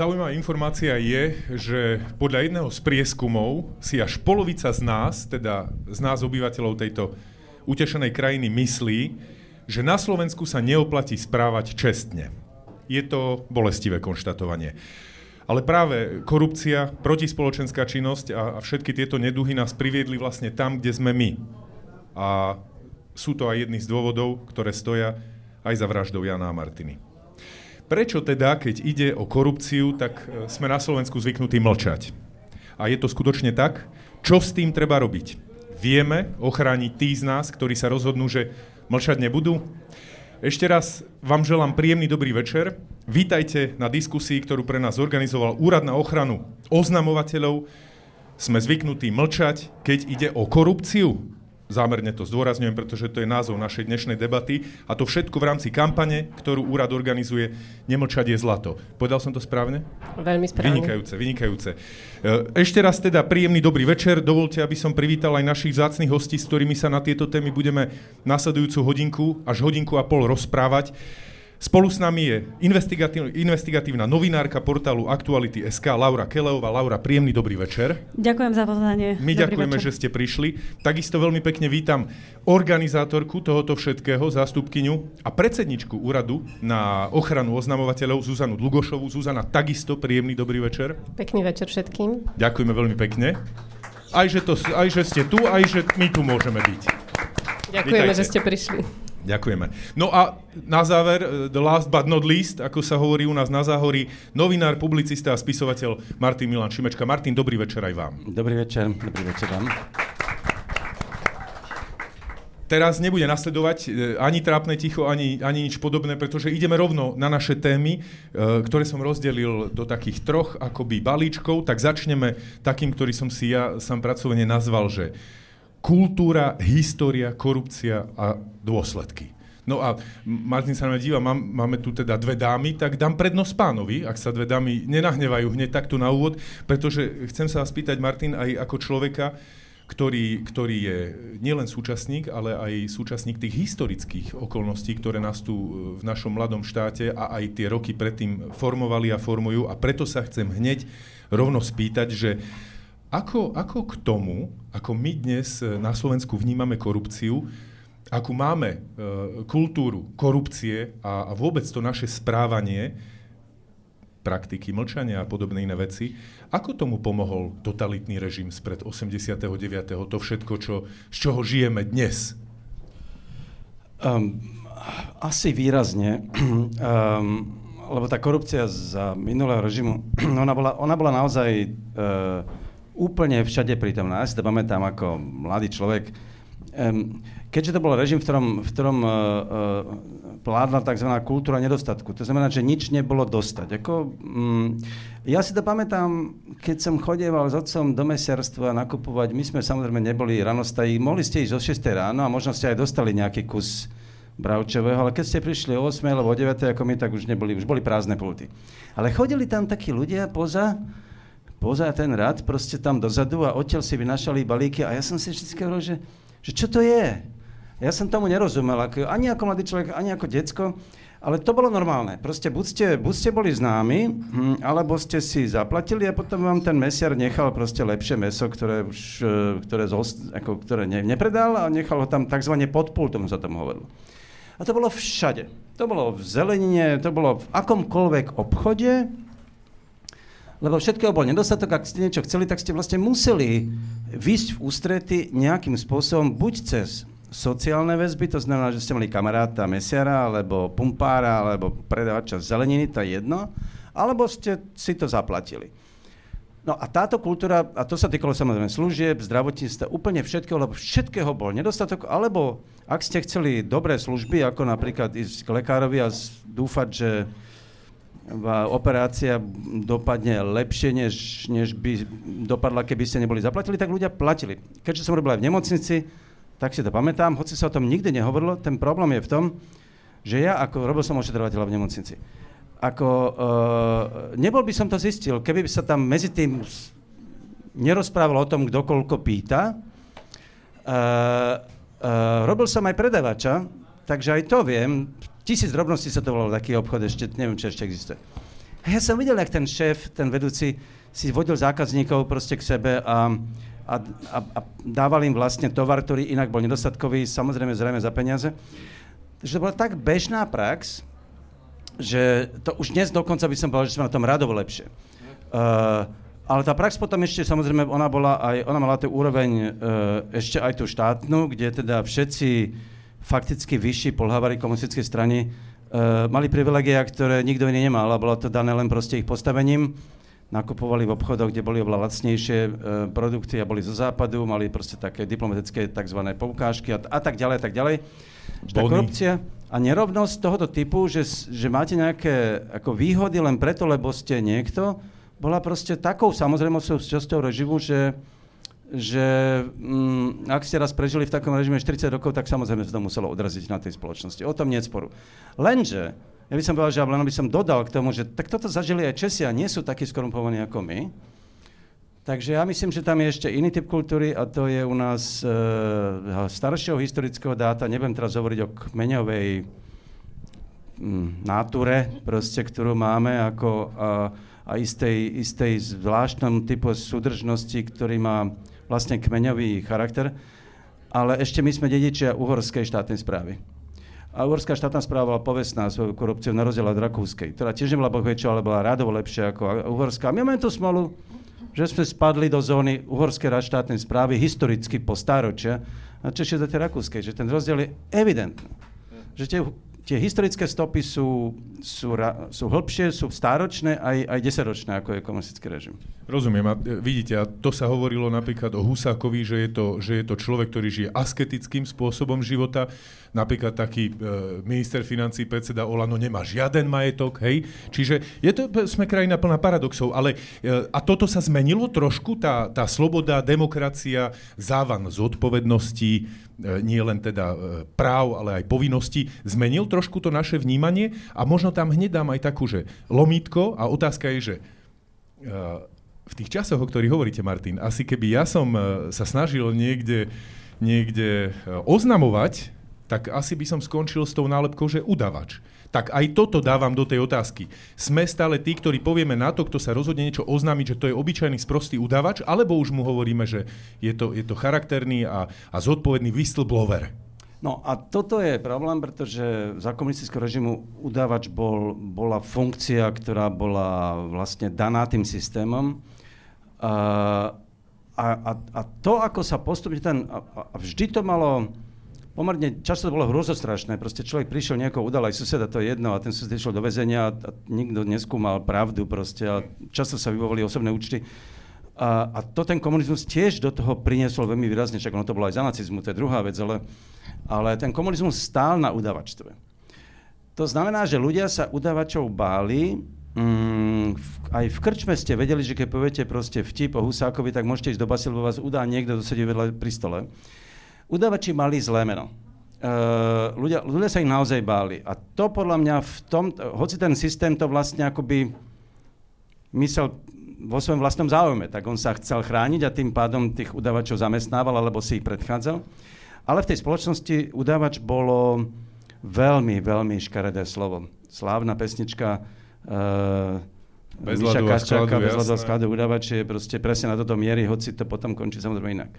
Zaujímavá informácia je, že podľa jedného z prieskumov si až polovica z nás, teda z nás obyvateľov tejto utešenej krajiny myslí, že na Slovensku sa neoplatí správať čestne. Je to bolestivé konštatovanie. Ale práve korupcia, protispoločenská činnosť a, a všetky tieto neduhy nás priviedli vlastne tam, kde sme my. A sú to aj jedny z dôvodov, ktoré stoja aj za vraždou Jana a Martiny. Prečo teda, keď ide o korupciu, tak e, sme na Slovensku zvyknutí mlčať? A je to skutočne tak? Čo s tým treba robiť? Vieme ochrániť tí z nás, ktorí sa rozhodnú, že mlčať nebudú? Ešte raz vám želám príjemný dobrý večer. Vítajte na diskusii, ktorú pre nás zorganizoval Úrad na ochranu oznamovateľov. Sme zvyknutí mlčať, keď ide o korupciu. Zámerne to zdôrazňujem, pretože to je názov našej dnešnej debaty a to všetko v rámci kampane, ktorú úrad organizuje Nemlčať je zlato. Povedal som to správne? Veľmi správne. Vynikajúce, vynikajúce. E, ešte raz teda príjemný dobrý večer. Dovolte, aby som privítal aj našich vzácných hostí, s ktorými sa na tieto témy budeme nasledujúcu hodinku až hodinku a pol rozprávať. Spolu s nami je investigatív, investigatívna novinárka portálu Aktuality.sk Laura Keleová. Laura, príjemný dobrý večer. Ďakujem za pozvanie. My dobrý ďakujeme, večer. že ste prišli. Takisto veľmi pekne vítam organizátorku tohoto všetkého, zástupkyňu a predsedničku úradu na ochranu oznamovateľov Zuzanu Dlugošovú. Zuzana, takisto príjemný dobrý večer. Pekný večer všetkým. Ďakujeme veľmi pekne. Aj že, to, aj že ste tu, aj že my tu môžeme byť. Ďakujeme, Vítajte. že ste prišli. Ďakujeme. No a na záver, eh, the last but not least, ako sa hovorí u nás na Záhorí, novinár, publicista a spisovateľ Martin Milan Šimečka. Martin, dobrý večer aj vám. Dobrý večer, dobrý večer vám. Teraz nebude nasledovať eh, ani trápne ticho, ani, ani nič podobné, pretože ideme rovno na naše témy, eh, ktoré som rozdelil do takých troch akoby balíčkov. Tak začneme takým, ktorý som si ja sám pracovne nazval, že kultúra, história, korupcia a dôsledky. No a Martin sa na díva, mám, máme tu teda dve dámy, tak dám prednosť pánovi, ak sa dve dámy nenahnevajú hneď takto na úvod, pretože chcem sa vás pýtať, Martin, aj ako človeka, ktorý, ktorý je nielen súčasník, ale aj súčasník tých historických okolností, ktoré nás tu v našom mladom štáte a aj tie roky predtým formovali a formujú. A preto sa chcem hneď rovno spýtať, že ako, ako k tomu, ako my dnes e, na Slovensku vnímame korupciu, akú máme e, kultúru korupcie a, a vôbec to naše správanie, praktiky mlčania a podobné iné veci, ako tomu pomohol totalitný režim spred 89. To všetko, čo, z čoho žijeme dnes? Um, asi výrazne. Um, lebo tá korupcia za minulého režimu, ona bola, ona bola naozaj uh, úplne všade prítomná. Ja si to pamätám ako mladý človek. Keďže to bol režim, v ktorom, v ktorom uh, uh, pládla tzv. kultúra nedostatku, to znamená, že nič nebolo dostať. Ako, um, ja si to pamätám, keď som chodieval s otcom do mesiarstva nakupovať, my sme samozrejme neboli ranostají, mohli ste ísť o 6 ráno a možno ste aj dostali nejaký kus bravčového, ale keď ste prišli o 8 alebo o 9 ako my, tak už, neboli, už boli prázdne pulty. Ale chodili tam takí ľudia poza, poza ten rad, proste tam dozadu a odtiaľ si vynašali balíky a ja som si vždy hovoril, že, že čo to je? Ja som tomu nerozumel, ako, ani ako mladý človek, ani ako decko, ale to bolo normálne. Proste buď ste, buď ste boli známi, hm, alebo ste si zaplatili a potom vám ten mesiar nechal proste lepšie meso, ktoré, už, e, ktoré, zost, ako, ktoré ne, nepredal a nechal ho tam tzv. pod pultom, sa tomu hovorilo. A to bolo všade. To bolo v zelenine, to bolo v akomkoľvek obchode, lebo všetkého bol nedostatok, ak ste niečo chceli, tak ste vlastne museli vysť v ústrety nejakým spôsobom, buď cez sociálne väzby, to znamená, že ste mali kamaráta mesiara, alebo pumpára, alebo predávača zeleniny, to je jedno, alebo ste si to zaplatili. No a táto kultúra, a to sa týkalo samozrejme služieb, zdravotníctva, úplne všetkého, lebo všetkého bol nedostatok, alebo ak ste chceli dobré služby, ako napríklad ísť k lekárovi a dúfať, že operácia dopadne lepšie, než, než by dopadla, keby ste neboli zaplatili, tak ľudia platili. Keďže som robil aj v nemocnici, tak si to pamätám, hoci sa o tom nikdy nehovorilo, ten problém je v tom, že ja, ako robil som ošetrovateľa v nemocnici, ako, uh, nebol by som to zistil, keby sa tam medzi tým nerozprával o tom, kto koľko pýta. Uh, uh, robil som aj predavača, takže aj to viem, Tisíc drobností sa to volalo, taký obchod ešte, neviem, či ešte existuje. Ja som videl, jak ten šéf, ten vedúci, si vodil zákazníkov proste k sebe a, a, a, a dával im vlastne tovar, ktorý inak bol nedostatkový, samozrejme zrejme za peniaze. Takže to bola tak bežná prax, že to už dnes dokonca by som povedal, že sme na tom radovo lepšie. Uh, ale tá prax potom ešte, samozrejme, ona, bola aj, ona mala tú úroveň uh, ešte aj tú štátnu, kde teda všetci fakticky vyšší polhávari komunistickej strany uh, mali privilegia, ktoré nikto iný nemal a bolo to dané len proste ich postavením. Nakupovali v obchodoch, kde boli oveľa lacnejšie uh, produkty a boli zo západu, mali proste také diplomatické tzv. poukážky a, a tak ďalej, a tak ďalej. Tá korupcia a nerovnosť tohoto typu, že, že máte nejaké ako výhody len preto, lebo ste niekto, bola proste takou samozrejmosťou časťou režimu, že, že mm, ak ste raz prežili v takom režime 40 rokov, tak samozrejme sa to muselo odraziť na tej spoločnosti. O tom nie sporu. Lenže, ja by som povedal, že len by som dodal k tomu, že tak toto zažili aj Česi a nie sú takí skorumpovaní ako my. Takže ja myslím, že tam je ešte iný typ kultúry a to je u nás e, staršieho historického dáta. Nebudem teraz hovoriť o kmeňovej mm, náture, proste, ktorú máme ako... E, a istej, istej zvláštnom typu súdržnosti, ktorý má vlastne kmeňový charakter. Ale ešte my sme dedičia uhorskej štátnej správy. A uhorská štátna správa bola povestná svojou korupciou na rozdiel od rakúskej, ktorá tiež nebola bohväčšia, ale bola rádovo lepšia ako uhorská. My máme tú smolu, že sme spadli do zóny uhorskej štátnej správy historicky po stáročia a Češi do tej rakúskej, že ten rozdiel je evidentný. Že tie tie historické stopy sú, sú, sú hĺbšie, sú stáročné, aj, aj desaťročné, ako je komunistický režim. Rozumiem. A e, vidíte, a to sa hovorilo napríklad o Husákovi, že je to, že je to človek, ktorý žije asketickým spôsobom života. Napríklad taký e, minister financí, predseda Olano, nemá žiaden majetok, hej. Čiže je to, sme krajina plná paradoxov, ale e, a toto sa zmenilo trošku, tá, tá sloboda, demokracia, závan zodpovednosti, E, nie len teda e, práv, ale aj povinností, zmenil trošku to naše vnímanie a možno tam hneď dám aj takú, že lomítko a otázka je, že e, v tých časoch, o ktorých hovoríte, Martin, asi keby ja som sa snažil niekde, niekde oznamovať, tak asi by som skončil s tou nálepkou, že udavač tak aj toto dávam do tej otázky. Sme stále tí, ktorí povieme na to, kto sa rozhodne niečo oznámiť, že to je obyčajný sprostý udavač, alebo už mu hovoríme, že je to, je to charakterný a, a zodpovedný whistleblower. No a toto je problém, pretože za komunistického režimu udávač bol, bola funkcia, ktorá bola vlastne daná tým systémom. A, a, a to, ako sa postupne ten... A, a vždy to malo pomerne často to bolo hrozostrašné. Proste človek prišiel nejako udal aj suseda, to je jedno, a ten sused išiel do väzenia a, a nikto neskúmal pravdu proste a často sa vybovali osobné účty. A, a to ten komunizmus tiež do toho priniesol veľmi výrazne, však ono to bolo aj za nacizmu, to je druhá vec, ale, ale ten komunizmus stál na udavačstve. To znamená, že ľudia sa udavačov báli, Mm, aj v krčme ste vedeli, že keď poviete proste vtip o Husákovi, tak môžete ísť do basy, lebo vás udá niekto, kto sedí vedľa pri stole. Udavači mali zlé meno. Uh, ľudia, ľudia sa ich naozaj báli. A to podľa mňa v tom, hoci ten systém to vlastne akoby myslel vo svojom vlastnom záujme, tak on sa chcel chrániť a tým pádom tých udavačov zamestnával alebo si ich predchádzal. Ale v tej spoločnosti udavač bolo veľmi, veľmi škaredé slovo. Slávna pesnička bez Miša Kaščáka, bez ľadu a skladu udavač je proste presne na toto miery, hoci to potom končí samozrejme inak.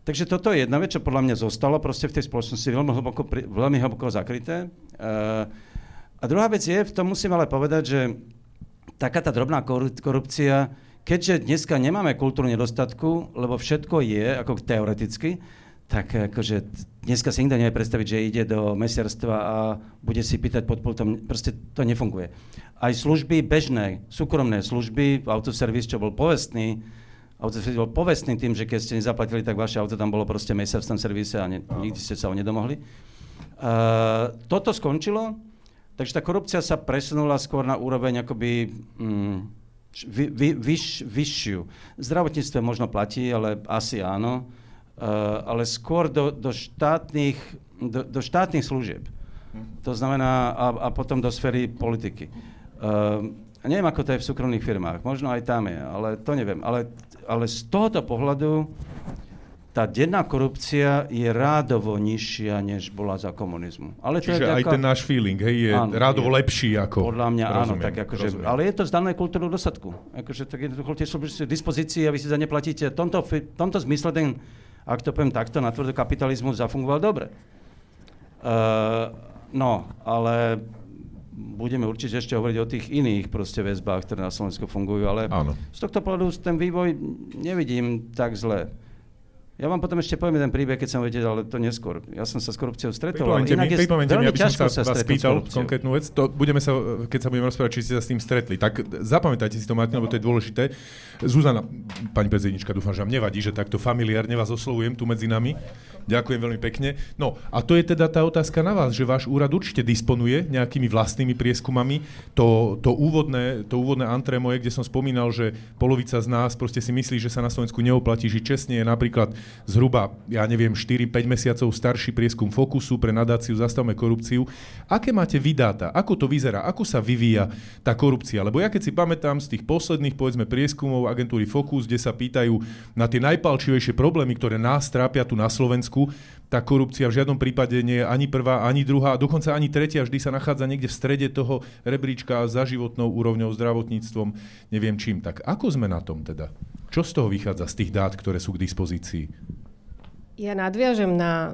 Takže toto je jedna vec, čo podľa mňa zostalo proste v tej spoločnosti veľmi hlboko, veľmi hlboko zakryté. Uh, a druhá vec je, v tom musím ale povedať, že taká tá drobná korupcia, keďže dneska nemáme kultúru nedostatku, lebo všetko je ako teoreticky, tak akože dneska si nikto nevie predstaviť, že ide do mesiarstva a bude si pýtať pod pultom, proste to nefunguje. Aj služby bežné, súkromné služby, autoservis, čo bol povestný, autoservis bol povestný tým, že keď ste nezaplatili, tak vaše auto tam bolo proste mesiac v tom servise a ne, nikdy ste sa ho nedomohli. Uh, toto skončilo, takže tá korupcia sa presunula skôr na úroveň akoby mm, vy, vy, vyš, vyššiu. Zdravotníctve možno platí, ale asi áno, ale skôr do, do, štátnych, do, do štátnych služieb. To znamená, a, a potom do sféry politiky. Uh, neviem, ako to je v súkromných firmách, možno aj tam je, ale to neviem. Ale ale z tohoto pohľadu tá denná korupcia je rádovo nižšia, než bola za komunizmu. Ale to Čiže je aj ako... ten náš feeling, hej, je áno, rádovo je, lepší ako... Podľa mňa rozumiem, áno, tak akože, ale je to zdané kultúrnu dosadku. Akože tak jednoducho tie sú dispozícii a vy si za ne platíte. V tomto, tomto zmysle ten, ak to poviem takto, na tvrdý kapitalizmus zafungoval dobre. Uh, no, ale budeme určite ešte hovoriť o tých iných proste väzbách, ktoré na Slovensku fungujú, ale Áno. z tohto pohľadu ten vývoj nevidím tak zle. Ja vám potom ešte poviem jeden príbeh, keď som vedel, ale to neskôr. Ja som sa s korupciou stretol. Pripomente mi, pripomente mi, aby som sa, sa vás spýtal konkrétnu vec. To budeme sa, keď sa budeme rozprávať, či ste sa s tým stretli. Tak zapamätajte si to, Martin, lebo to je dôležité. Zuzana, pani prezidentnička, dúfam, že vám nevadí, že takto familiárne vás oslovujem tu medzi nami. Ďakujem veľmi pekne. No a to je teda tá otázka na vás, že váš úrad určite disponuje nejakými vlastnými prieskumami. To, to, úvodné, to úvodné antré moje, kde som spomínal, že polovica z nás proste si myslí, že sa na Slovensku neoplatí žiť čestne, je napríklad zhruba, ja neviem, 4-5 mesiacov starší prieskum Fokusu pre nadáciu Zastavme korupciu. Aké máte vy dáta? Ako to vyzerá? Ako sa vyvíja tá korupcia? Lebo ja keď si pamätám z tých posledných, povedzme, prieskumov agentúry Focus, kde sa pýtajú na tie najpalčivejšie problémy, ktoré nás trápia tu na Slovensku, tá korupcia v žiadnom prípade nie je ani prvá, ani druhá, dokonca ani tretia, vždy sa nachádza niekde v strede toho rebríčka za životnou úrovňou, zdravotníctvom, neviem čím. Tak ako sme na tom teda? Čo z toho vychádza, z tých dát, ktoré sú k dispozícii? Ja nadviažem na uh,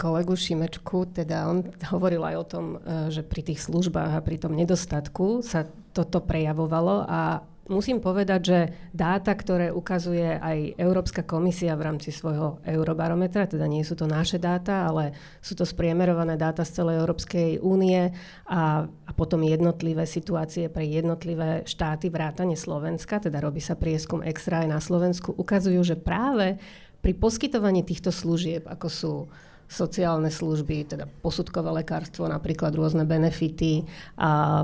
kolegu Šimečku, teda on hovoril aj o tom, uh, že pri tých službách a pri tom nedostatku sa toto prejavovalo a musím povedať, že dáta, ktoré ukazuje aj Európska komisia v rámci svojho eurobarometra, teda nie sú to naše dáta, ale sú to spriemerované dáta z celej Európskej únie a, a potom jednotlivé situácie pre jednotlivé štáty vrátane Slovenska, teda robí sa prieskum extra aj na Slovensku, ukazujú, že práve pri poskytovaní týchto služieb, ako sú sociálne služby, teda posudkové lekárstvo, napríklad rôzne benefity a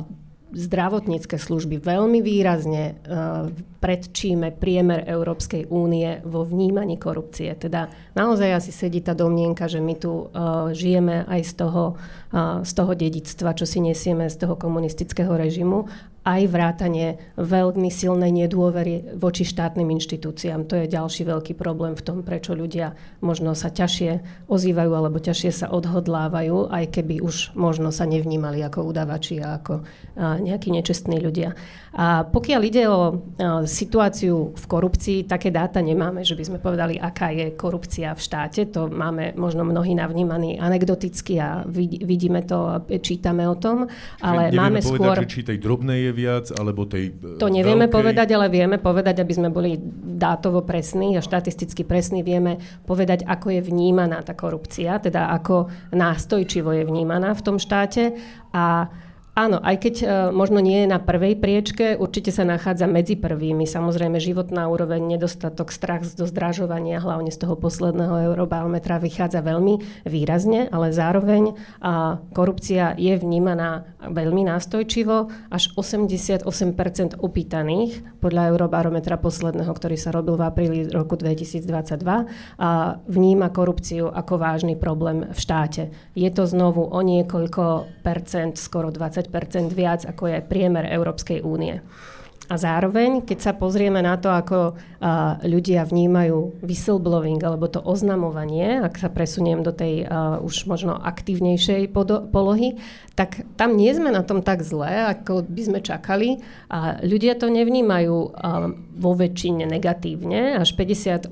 zdravotnícke služby veľmi výrazne uh, predčíme priemer Európskej únie vo vnímaní korupcie. Teda naozaj asi sedí tá domnienka, že my tu uh, žijeme aj z toho, uh, z toho dedictva, čo si nesieme z toho komunistického režimu aj vrátanie veľmi silnej nedôvery voči štátnym inštitúciám. To je ďalší veľký problém v tom, prečo ľudia možno sa ťažšie ozývajú alebo ťažšie sa odhodlávajú, aj keby už možno sa nevnímali ako udavači a ako nejakí nečestní ľudia. A pokiaľ ide o situáciu v korupcii, také dáta nemáme, že by sme povedali, aká je korupcia v štáte. To máme možno mnohí navnímaní anekdoticky a vidíme to, čítame o tom, ale máme povedať, skôr... Že či tej drobnej je viac, alebo tej To nevieme veľkej... povedať, ale vieme povedať, aby sme boli dátovo presní a štatisticky presní, vieme povedať, ako je vnímaná tá korupcia, teda ako nástojčivo je vnímaná v tom štáte. A Áno, aj keď uh, možno nie je na prvej priečke, určite sa nachádza medzi prvými. Samozrejme, životná úroveň, nedostatok, strach zo zdražovania, hlavne z toho posledného eurobarometra vychádza veľmi výrazne, ale zároveň uh, korupcia je vnímaná veľmi nástojčivo. Až 88% opýtaných podľa eurobarometra posledného, ktorý sa robil v apríli roku 2022, uh, vníma korupciu ako vážny problém v štáte. Je to znovu o niekoľko percent, skoro 20 viac, ako je priemer Európskej únie. A zároveň, keď sa pozrieme na to, ako uh, ľudia vnímajú whistleblowing alebo to oznamovanie, ak sa presuniem do tej uh, už možno aktívnejšej podo- polohy, tak tam nie sme na tom tak zle, ako by sme čakali. A ľudia to nevnímajú uh, vo väčšine negatívne. Až 58%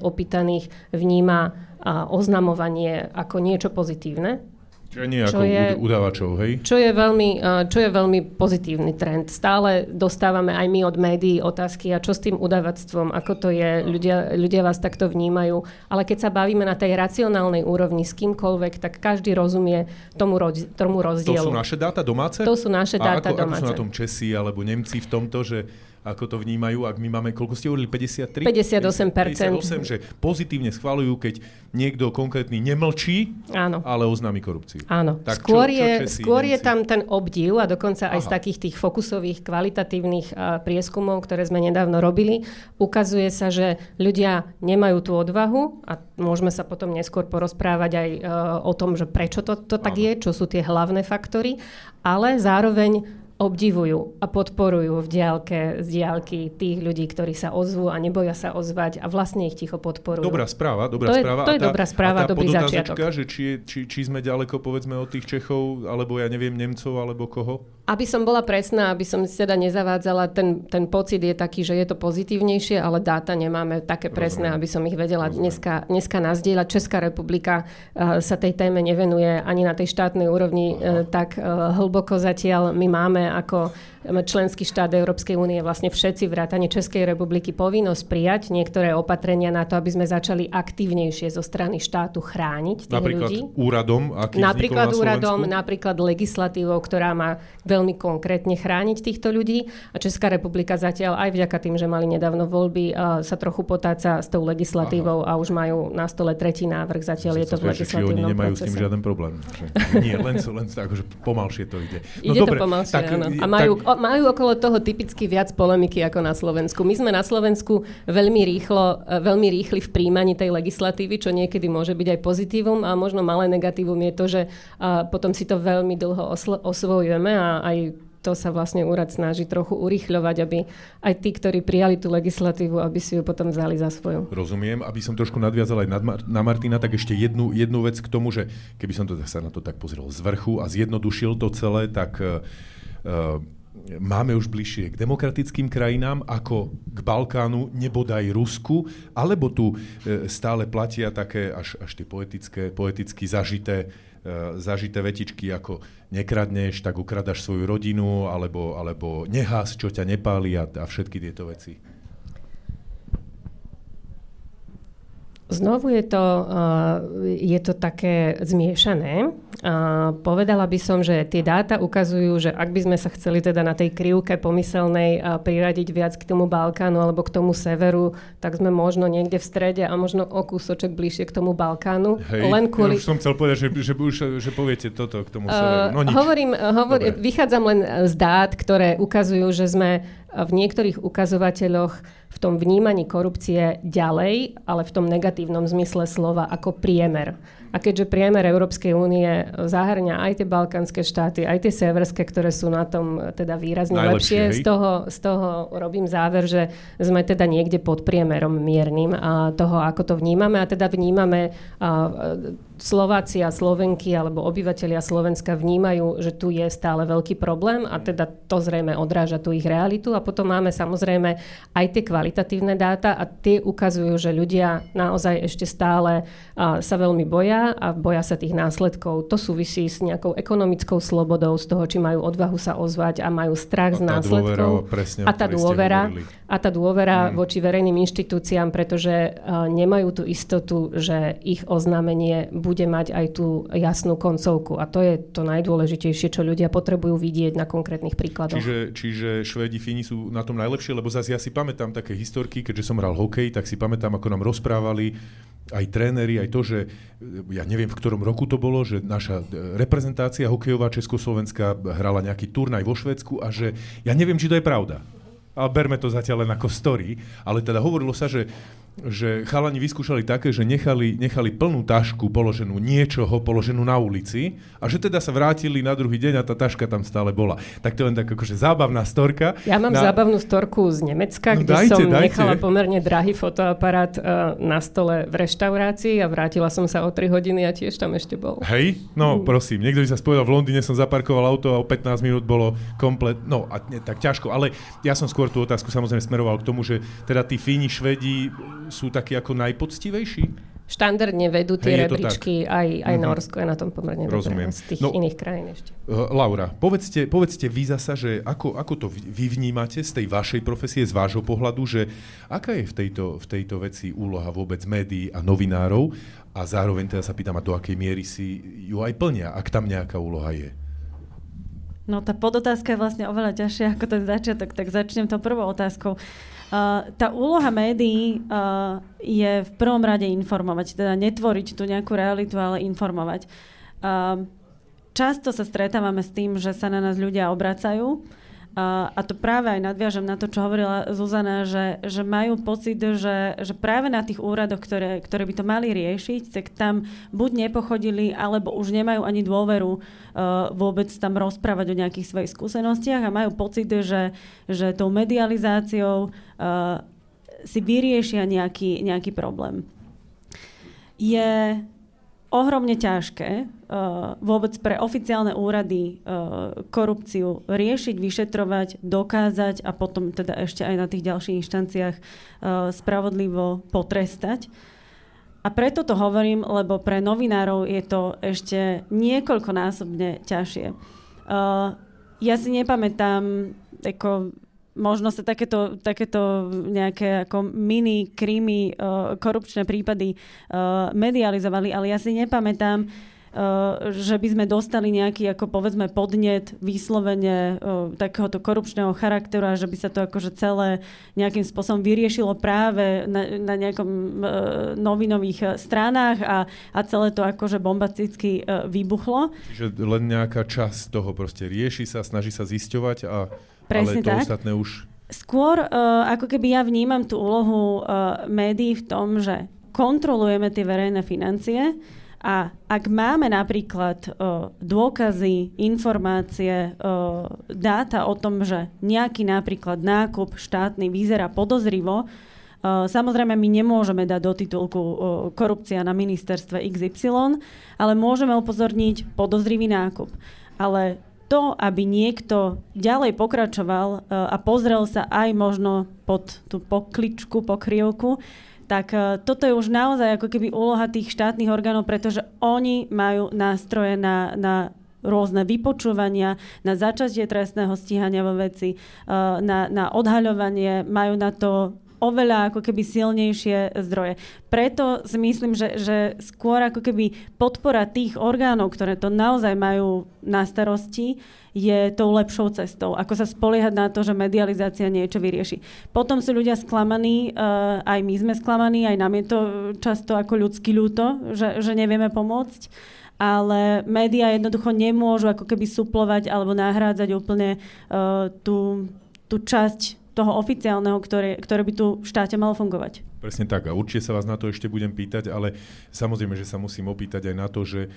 opýtaných vníma oznamovanie ako niečo pozitívne. Čiže nie ako je, udávačov, hej? Čo je, veľmi, čo je veľmi pozitívny trend. Stále dostávame aj my od médií otázky, a čo s tým udávactvom, ako to je, ľudia, ľudia vás takto vnímajú. Ale keď sa bavíme na tej racionálnej úrovni s kýmkoľvek, tak každý rozumie tomu, roz, tomu rozdielu. To sú naše dáta domáce? To sú naše dáta ako, domáce. ako sú na tom Česi alebo Nemci v tomto, že ako to vnímajú, ak my máme, koľko ste hovorili, 53? 58%. 58, že pozitívne schvalujú, keď niekto konkrétny nemlčí, Áno. ale oznámi korupciu. Áno. Tak skôr čo, čo je, Česi, skôr je tam ten obdiv a dokonca Aha. aj z takých tých fokusových, kvalitatívnych uh, prieskumov, ktoré sme nedávno robili, ukazuje sa, že ľudia nemajú tú odvahu a môžeme sa potom neskôr porozprávať aj uh, o tom, že prečo to, to tak je, čo sú tie hlavné faktory, ale zároveň obdivujú a podporujú v diálke, z diálky tých ľudí, ktorí sa ozvú a neboja sa ozvať a vlastne ich ticho podporujú. Dobrá správa, dobrá to je, správa. To je tá, dobrá správa, a tá dobrý začiatok. že či, či, či sme ďaleko povedzme od tých Čechov, alebo ja neviem, Nemcov, alebo koho? Aby som bola presná, aby som teda nezavádzala, ten, ten pocit je taký, že je to pozitívnejšie, ale dáta nemáme také presné, Rozumiem. aby som ich vedela dneska, dneska nazdieľať. Česká republika uh, sa tej téme nevenuje ani na tej štátnej úrovni uh, tak uh, hlboko zatiaľ. My máme ako členský štát Európskej únie, vlastne všetci vrátane Českej republiky povinnosť prijať niektoré opatrenia na to, aby sme začali aktívnejšie zo strany štátu chrániť tých napríklad ľudí. úradom, aký Napríklad na úradom, napríklad legislatívou, ktorá má veľmi konkrétne chrániť týchto ľudí. A Česká republika zatiaľ aj vďaka tým, že mali nedávno voľby, sa trochu potáca s tou legislatívou Aha. a už majú na stole tretí návrh. Zatiaľ je to v legislatívnom oni nemajú procese. s tým žiaden problém. Nie, len, len akože pomalšie to ide. No ide dobre, to pomalšie, tak, áno. A majú, tak, majú okolo toho typicky viac polemiky ako na Slovensku. My sme na Slovensku veľmi rýchlo, e, veľmi rýchli v príjmaní tej legislatívy, čo niekedy môže byť aj pozitívum a možno malé negatívum je to, že potom si to veľmi dlho oslo- osvojujeme a aj to sa vlastne úrad snaží trochu urýchľovať, aby aj tí, ktorí prijali tú legislatívu, aby si ju potom vzali za svoju. Rozumiem. Aby som trošku nadviazal aj na Martina, tak ešte jednu, jednu vec k tomu, že keby som to, sa na to tak pozrel z vrchu a zjednodušil to celé, tak uh, máme už bližšie k demokratickým krajinám ako k Balkánu, nebodaj Rusku, alebo tu e, stále platia také až, až tie poetické, poeticky zažité, e, zažité vetičky ako nekradneš, tak ukradaš svoju rodinu, alebo, alebo nehás, čo ťa nepáli a, a všetky tieto veci. Znovu je to, je to také zmiešané. Povedala by som, že tie dáta ukazujú, že ak by sme sa chceli teda na tej krivke pomyselnej priradiť viac k tomu Balkánu alebo k tomu severu, tak sme možno niekde v strede a možno o kúsoček bližšie k tomu Balkánu. Hej, Len kvôli... ja už som chcel povedať, že, že, už, že poviete toto k tomu severu. No nič. Hovorím, hovor, vychádzam len z dát, ktoré ukazujú, že sme v niektorých ukazovateľoch v tom vnímaní korupcie ďalej, ale v tom negatívnom zmysle slova ako priemer. A keďže priemer Európskej únie zahrňa aj tie balkánske štáty, aj tie severské, ktoré sú na tom teda výrazne Najlepšie, lepšie, z toho, z toho robím záver, že sme teda niekde pod priemerom miernym a toho, ako to vnímame. A teda vnímame a, Slováci a Slovenky alebo obyvateľia Slovenska vnímajú, že tu je stále veľký problém a teda to zrejme odráža tú ich realitu. A potom máme samozrejme aj tie kvalitatívne dáta a tie ukazujú, že ľudia naozaj ešte stále sa veľmi boja a boja sa tých následkov. To súvisí s nejakou ekonomickou slobodou, z toho, či majú odvahu sa ozvať a majú strach a z následkov. Dôvera, presne, a tá dôvera, a tá dôvera mm. voči verejným inštitúciám, pretože nemajú tú istotu, že ich oznámenie bude bude mať aj tú jasnú koncovku. A to je to najdôležitejšie, čo ľudia potrebujú vidieť na konkrétnych príkladoch. Čiže, čiže Švédi, Fíni sú na tom najlepšie, lebo zase ja si pamätám také historky, keďže som hral hokej, tak si pamätám, ako nám rozprávali aj tréneri, aj to, že ja neviem, v ktorom roku to bolo, že naša reprezentácia hokejová Československá hrala nejaký turnaj vo Švedsku a že ja neviem, či to je pravda ale berme to zatiaľ len ako story, ale teda hovorilo sa, že že chalani vyskúšali také, že nechali, nechali plnú tašku položenú niečoho, položenú na ulici a že teda sa vrátili na druhý deň a tá taška tam stále bola. Tak to je len tak akože zábavná storka. Ja mám na... zábavnú storku z Nemecka, no, kde dajte, som dajte. nechala pomerne drahý fotoaparát uh, na stole v reštaurácii a vrátila som sa o 3 hodiny a tiež tam ešte bol. Hej, no mm. prosím, niekto by sa spojil v Londýne, som zaparkoval auto a o 15 minút bolo komplet, no a tak ťažko, ale ja som skôr tú otázku samozrejme smeroval k tomu, že teda tí Fíni, Švedi sú takí ako najpoctivejší? Štandardne vedú tie Hej, rebríčky, aj, aj mm-hmm. Norsko je na tom pomerne Rozumiem. z tých no, iných krajín ešte. Uh, Laura, povedzte, povedzte vy zasa, že ako, ako to vy vnímate z tej vašej profesie, z vášho pohľadu, že aká je v tejto, v tejto veci úloha vôbec médií a novinárov a zároveň teda sa pýtam, a do akej miery si ju aj plnia, ak tam nejaká úloha je? No tá podotázka je vlastne oveľa ťažšia ako ten začiatok, tak začnem tou prvou otázkou. Uh, tá úloha médií uh, je v prvom rade informovať, teda netvoriť tu nejakú realitu, ale informovať. Uh, často sa stretávame s tým, že sa na nás ľudia obracajú A, a to práve aj nadviažem na to, čo hovorila Zuzana, že, že majú pocit, že, že práve na tých úradoch, ktoré, ktoré by to mali riešiť, tak tam buď nepochodili, alebo už nemajú ani dôveru uh, vôbec tam rozprávať o nejakých svojich skúsenostiach a majú pocit, že, že tou medializáciou uh, si vyriešia nejaký, nejaký problém. Je ohromne ťažké uh, vôbec pre oficiálne úrady uh, korupciu riešiť, vyšetrovať, dokázať a potom teda ešte aj na tých ďalších inštanciách uh, spravodlivo potrestať. A preto to hovorím, lebo pre novinárov je to ešte niekoľkonásobne ťažšie. Ja si nepamätám, ako možno sa takéto, takéto nejaké ako mini krímy, uh, korupčné prípady uh, medializovali, ale ja si nepamätám, Uh, že by sme dostali nejaký, ako povedzme, podnet vyslovene takéhoto korupčného charakteru a že by sa to akože celé nejakým spôsobom vyriešilo práve na, na nejakom novinových stranách a, a celé to akože bombasticky vybuchlo. Čiže len nejaká časť toho proste rieši sa, snaží sa zisťovať a Presne ale to tak. ostatné už... Skôr, uh, ako keby ja vnímam tú úlohu uh, médií v tom, že kontrolujeme tie verejné financie a ak máme napríklad uh, dôkazy, informácie, uh, dáta o tom, že nejaký napríklad nákup štátny vyzerá podozrivo, samozrejme, my nemôžeme dať do titulku korupcia na ministerstve XY, ale môžeme upozorniť podozrivý nákup. Ale to, aby niekto ďalej pokračoval uh, a pozrel sa aj možno pod tú pokličku, pokrievku, tak uh, toto je už naozaj ako keby úloha tých štátnych orgánov, pretože oni majú nástroje na, na rôzne vypočúvania, na začatie trestného stíhania vo veci, uh, na, na odhaľovanie, majú na to oveľa ako keby silnejšie zdroje. Preto si myslím, že, že skôr ako keby podpora tých orgánov, ktoré to naozaj majú na starosti, je tou lepšou cestou. Ako sa spoliehať na to, že medializácia niečo vyrieši. Potom sú ľudia sklamaní, uh, aj my sme sklamaní, aj nám je to často ako ľudský ľúto, že, že nevieme pomôcť ale médiá jednoducho nemôžu ako keby suplovať alebo nahrádzať úplne uh, tú, tú časť toho oficiálneho, ktoré, ktoré by tu v štáte malo fungovať. Presne tak a určite sa vás na to ešte budem pýtať, ale samozrejme, že sa musím opýtať aj na to, že e,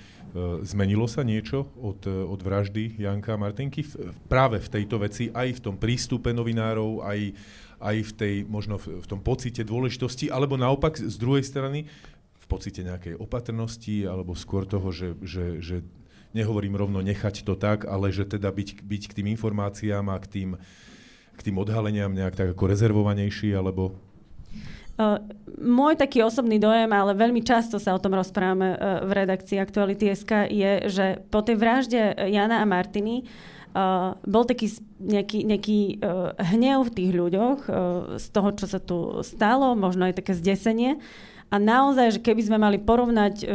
zmenilo sa niečo od, od vraždy Janka a Martinky v, práve v tejto veci, aj v tom prístupe novinárov, aj, aj v tej, možno v, v tom pocite dôležitosti, alebo naopak z druhej strany v pocite nejakej opatrnosti, alebo skôr toho, že, že, že nehovorím rovno nechať to tak, ale že teda byť, byť k tým informáciám a k tým, k tým odhaleniam nejak tak ako rezervovanejší, alebo Uh, môj taký osobný dojem, ale veľmi často sa o tom rozprávame uh, v redakcii Aktuality.sk, je, že po tej vražde Jana a Martiny uh, bol taký nejaký, nejaký uh, hnev v tých ľuďoch uh, z toho, čo sa tu stalo, možno aj také zdesenie. A naozaj, že keby sme mali porovnať uh,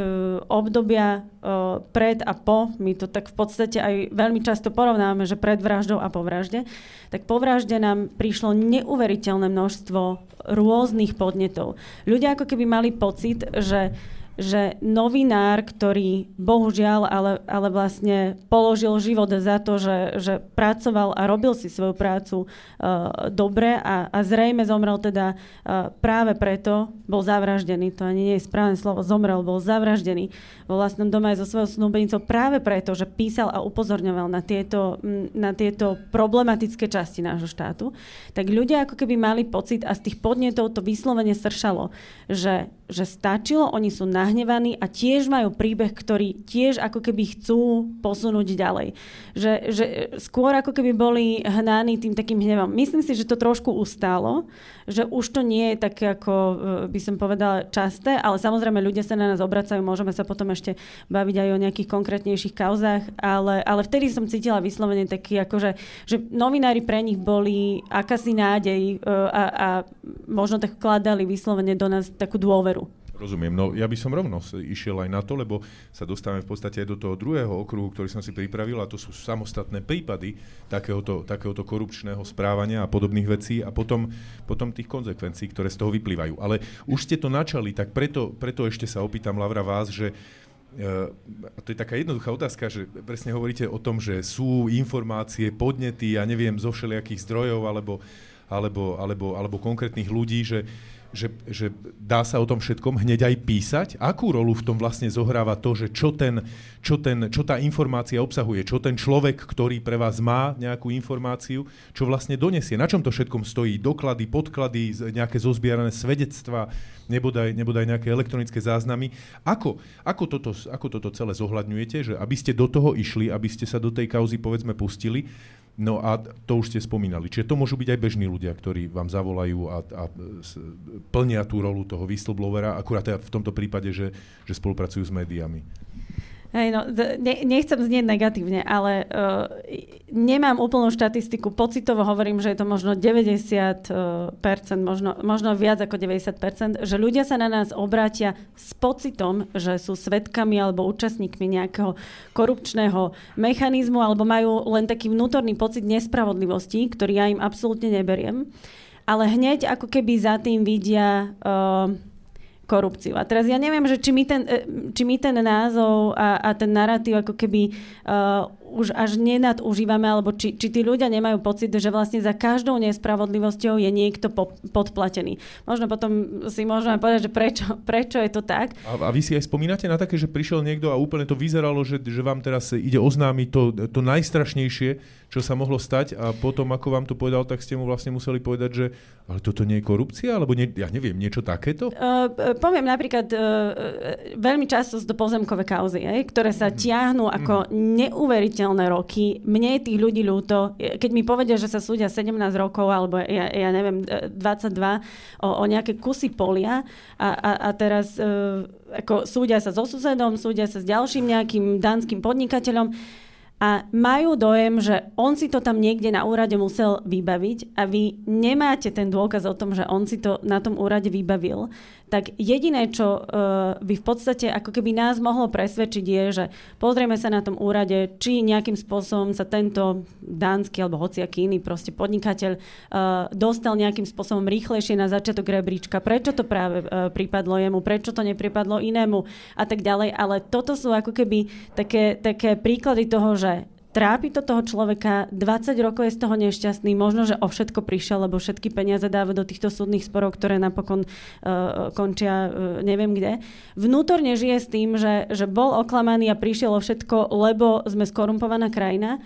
obdobia uh, pred a po, my to tak v podstate aj veľmi často porovnáme, že pred vraždou a po vražde, tak po vražde nám prišlo neuveriteľné množstvo rôznych podnetov. Ľudia ako keby mali pocit, že že novinár, ktorý bohužiaľ, ale, ale vlastne položil život za to, že, že pracoval a robil si svoju prácu uh, dobre a, a zrejme zomrel teda uh, práve preto, bol zavraždený, to ani nie je správne slovo, zomrel, bol zavraždený vo vlastnom dome aj so svojou snúbenicou práve preto, že písal a upozorňoval na tieto, na tieto problematické časti nášho štátu, tak ľudia ako keby mali pocit a z tých podnetov to vyslovene sršalo, že, že stačilo, oni sú na nahnevaní a tiež majú príbeh, ktorý tiež ako keby chcú posunúť ďalej. Že, že skôr ako keby boli hnaní tým takým hnevom. Myslím si, že to trošku ustálo, že už to nie je také ako e, by som povedala časté, ale samozrejme ľudia sa na nás obracajú, môžeme sa potom ešte baviť aj o nejakých konkrétnejších kauzách, ale, ale vtedy som cítila vyslovene taký, akože, že novinári pre nich boli akási nádej e, a, a možno tak vkladali vyslovene do nás takú dôveru. Rozumiem. No ja by som rovno išiel aj na to, lebo sa dostávame v podstate aj do toho druhého okruhu, ktorý som si pripravil a to sú samostatné prípady takéhoto, takéhoto korupčného správania a podobných vecí a potom, potom tých konsekvencií, ktoré z toho vyplývajú. Ale už ste to načali, tak preto, preto ešte sa opýtam Lavra vás, že a to je taká jednoduchá otázka, že presne hovoríte o tom, že sú informácie, podnety, ja neviem, zo všelijakých zdrojov alebo, alebo, alebo, alebo konkrétnych ľudí, že, že, že dá sa o tom všetkom hneď aj písať? Akú rolu v tom vlastne zohráva to, že čo, ten, čo, ten, čo tá informácia obsahuje, čo ten človek, ktorý pre vás má nejakú informáciu, čo vlastne donesie, na čom to všetkom stojí, doklady, podklady, nejaké zozbierané svedectva, nebodaj, nebodaj nejaké elektronické záznamy. Ako, ako, toto, ako toto celé zohľadňujete, že aby ste do toho išli, aby ste sa do tej kauzy povedzme pustili, No a to už ste spomínali. Čiže to môžu byť aj bežní ľudia, ktorí vám zavolajú a, a plnia tú rolu toho whistleblowera, akurát teda v tomto prípade, že, že spolupracujú s médiami. Hej, no, ne, nechcem znieť negatívne, ale uh, nemám úplnú štatistiku. Pocitovo hovorím, že je to možno 90%, možno, možno viac ako 90%, že ľudia sa na nás obrátia s pocitom, že sú svetkami alebo účastníkmi nejakého korupčného mechanizmu alebo majú len taký vnútorný pocit nespravodlivosti, ktorý ja im absolútne neberiem. Ale hneď ako keby za tým vidia... Uh, korupciu. A teraz ja neviem, že či my ten, e, či my ten názov a, a ten narratív ako keby uh, už až nenadužívame, alebo či, či tí ľudia nemajú pocit, že vlastne za každou nespravodlivosťou je niekto po, podplatený. Možno potom si môžeme povedať, že prečo, prečo je to tak. A, a vy si aj spomínate na také, že prišiel niekto a úplne to vyzeralo, že, že vám teraz ide oznámiť to, to najstrašnejšie, čo sa mohlo stať a potom, ako vám to povedal, tak ste mu vlastne museli povedať, že ale toto nie je korupcia, alebo nie, ja neviem, niečo takéto? Uh, poviem napríklad, uh, veľmi často sú to pozemkové kauzy, aj, ktoré sa mm. tiahnu ako mm. neuveriteľné roky. Mne je tých ľudí ľúto. Keď mi povedia, že sa súdia 17 rokov, alebo ja, ja neviem, 22 o, o nejaké kusy polia a, a, a teraz uh, ako súdia sa so susedom, súdia sa s ďalším nejakým danským podnikateľom, a majú dojem, že on si to tam niekde na úrade musel vybaviť a vy nemáte ten dôkaz o tom, že on si to na tom úrade vybavil tak jediné, čo uh, by v podstate ako keby nás mohlo presvedčiť je, že pozrieme sa na tom úrade, či nejakým spôsobom sa tento dánsky alebo hociaký iný proste podnikateľ uh, dostal nejakým spôsobom rýchlejšie na začiatok rebríčka, prečo to práve uh, pripadlo jemu, prečo to nepripadlo inému? A tak ďalej. Ale toto sú ako keby také, také príklady toho, že trápi to toho človeka, 20 rokov je z toho nešťastný, možno, že o všetko prišiel, lebo všetky peniaze dáva do týchto súdnych sporov, ktoré napokon uh, končia uh, neviem kde. Vnútorne žije s tým, že, že bol oklamaný a prišiel o všetko, lebo sme skorumpovaná krajina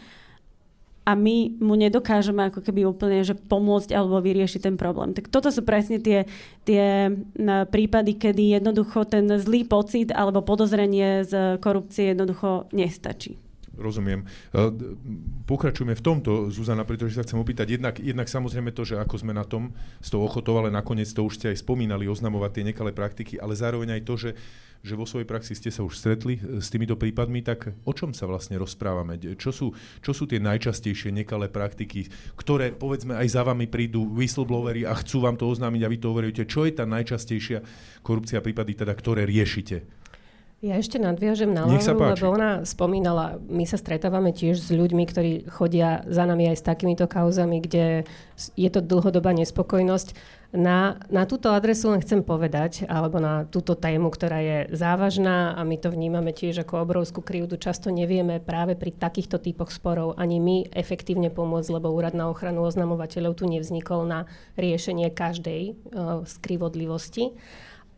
a my mu nedokážeme ako keby úplne že pomôcť alebo vyriešiť ten problém. Tak toto sú presne tie, tie prípady, kedy jednoducho ten zlý pocit alebo podozrenie z korupcie jednoducho nestačí. Rozumiem. E, pokračujeme v tomto, Zuzana, pretože sa chcem opýtať jednak, jednak samozrejme to, že ako sme na tom s tou ochotou, ale nakoniec to už ste aj spomínali, oznamovať tie nekalé praktiky, ale zároveň aj to, že, že vo svojej praxi ste sa už stretli e, s týmito prípadmi, tak o čom sa vlastne rozprávame? Čo sú, čo sú tie najčastejšie nekalé praktiky, ktoré povedzme aj za vami prídu whistleblowery a chcú vám to oznámiť a vy to hovoríte? Čo je tá najčastejšia korupcia prípady, teda, ktoré riešite? Ja ešte nadviažem na Lauru, lebo ona spomínala, my sa stretávame tiež s ľuďmi, ktorí chodia za nami aj s takýmito kauzami, kde je to dlhodobá nespokojnosť. Na, na túto adresu len chcem povedať, alebo na túto tému, ktorá je závažná a my to vnímame tiež ako obrovskú krivdu. Často nevieme práve pri takýchto typoch sporov ani my efektívne pomôcť, lebo Úrad na ochranu oznamovateľov tu nevznikol na riešenie každej uh, skrivodlivosti.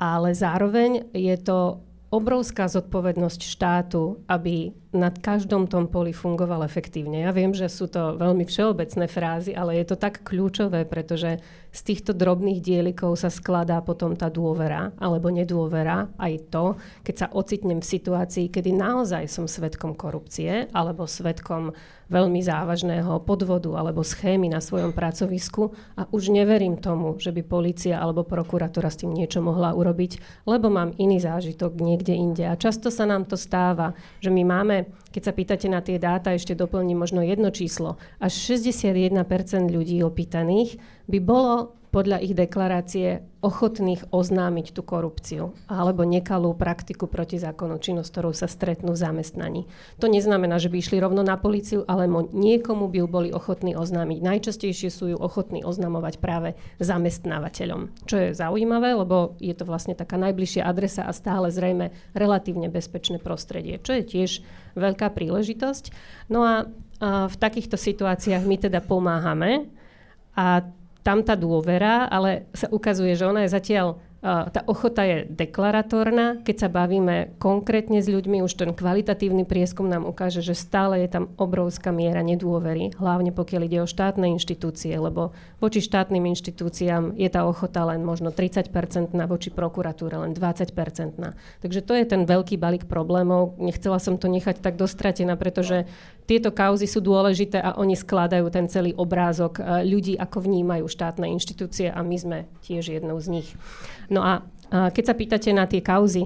Ale zároveň je to obrovská zodpovednosť štátu, aby na každom tom poli fungoval efektívne. Ja viem, že sú to veľmi všeobecné frázy, ale je to tak kľúčové, pretože z týchto drobných dielikov sa skladá potom tá dôvera alebo nedôvera. Aj to, keď sa ocitnem v situácii, kedy naozaj som svetkom korupcie alebo svetkom veľmi závažného podvodu alebo schémy na svojom pracovisku a už neverím tomu, že by policia alebo prokuratúra s tým niečo mohla urobiť, lebo mám iný zážitok niekde inde. A často sa nám to stáva, že my máme keď sa pýtate na tie dáta, ešte doplním možno jedno číslo. Až 61% ľudí opýtaných by bolo podľa ich deklarácie ochotných oznámiť tú korupciu alebo nekalú praktiku proti zákonu činnosť, ktorou sa stretnú v zamestnaní. To neznamená, že by išli rovno na políciu, ale niekomu by ju boli ochotní oznámiť. Najčastejšie sú ju ochotní oznamovať práve zamestnávateľom. Čo je zaujímavé, lebo je to vlastne taká najbližšia adresa a stále zrejme relatívne bezpečné prostredie, čo je tiež veľká príležitosť. No a, a v takýchto situáciách my teda pomáhame a tam tá dôvera, ale sa ukazuje, že ona je zatiaľ tá ochota je deklaratórna. Keď sa bavíme konkrétne s ľuďmi, už ten kvalitatívny prieskum nám ukáže, že stále je tam obrovská miera nedôvery, hlavne pokiaľ ide o štátne inštitúcie, lebo voči štátnym inštitúciám je tá ochota len možno 30-percentná, voči prokuratúre len 20-percentná. Takže to je ten veľký balík problémov. Nechcela som to nechať tak dostratená, pretože tieto kauzy sú dôležité a oni skladajú ten celý obrázok e, ľudí, ako vnímajú štátne inštitúcie a my sme tiež jednou z nich. No a keď sa pýtate na tie kauzy,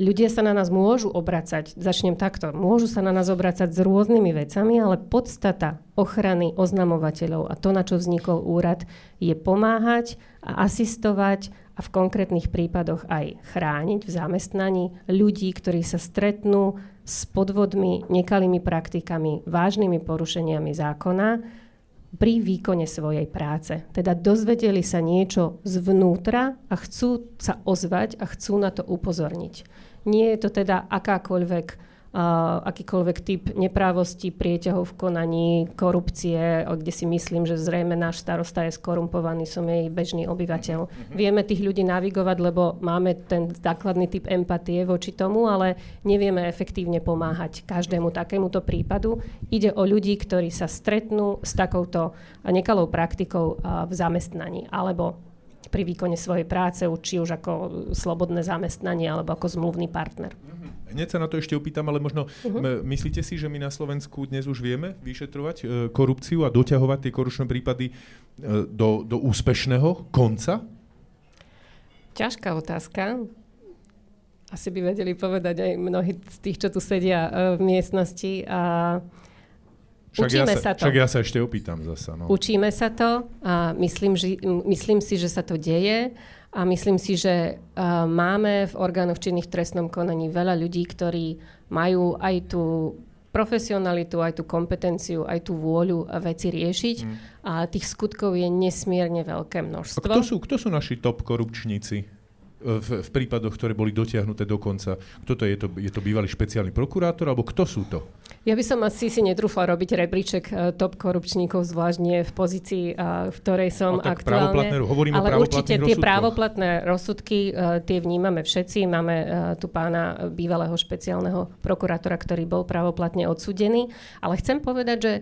ľudia sa na nás môžu obracať, začnem takto, môžu sa na nás obracať s rôznymi vecami, ale podstata ochrany oznamovateľov a to, na čo vznikol úrad, je pomáhať a asistovať a v konkrétnych prípadoch aj chrániť v zamestnaní ľudí, ktorí sa stretnú s podvodmi, nekalými praktikami, vážnymi porušeniami zákona, pri výkone svojej práce. Teda dozvedeli sa niečo zvnútra a chcú sa ozvať a chcú na to upozorniť. Nie je to teda akákoľvek akýkoľvek typ neprávosti, prieťahov v konaní, korupcie, kde si myslím, že zrejme náš starosta je skorumpovaný, som jej bežný obyvateľ. Mm-hmm. Vieme tých ľudí navigovať, lebo máme ten základný typ empatie voči tomu, ale nevieme efektívne pomáhať každému takémuto prípadu. Ide o ľudí, ktorí sa stretnú s takouto nekalou praktikou v zamestnaní alebo pri výkone svojej práce, či už ako slobodné zamestnanie alebo ako zmluvný partner. Hneď sa na to ešte opýtam, ale možno uh-huh. myslíte si, že my na Slovensku dnes už vieme vyšetrovať e, korupciu a doťahovať tie korupčné prípady e, do, do úspešného konca? Ťažká otázka. Asi by vedeli povedať aj mnohí z tých, čo tu sedia e, v miestnosti. A však Učíme ja sa, sa to. Však ja sa ešte opýtam zasa. No. Učíme sa to a myslím, že, myslím si, že sa to deje. A myslím si, že uh, máme v orgánoch činných v trestnom konaní veľa ľudí, ktorí majú aj tú profesionalitu, aj tú kompetenciu, aj tú vôľu veci riešiť. Mm. A tých skutkov je nesmierne veľké množstvo. A kto sú, kto sú naši top korupčníci? V, v prípadoch, ktoré boli dotiahnuté do konca. Kto to je? To, je to bývalý špeciálny prokurátor, alebo kto sú to? Ja by som asi si netrúfla robiť rebríček uh, top korupčníkov, zvlášť nie v pozícii, uh, v ktorej som no, aktuálne. Hovorím ale o určite tie právoplatné rozsudky, uh, tie vnímame všetci. Máme tu pána bývalého špeciálneho prokurátora, ktorý bol právoplatne odsudený. Ale chcem povedať, že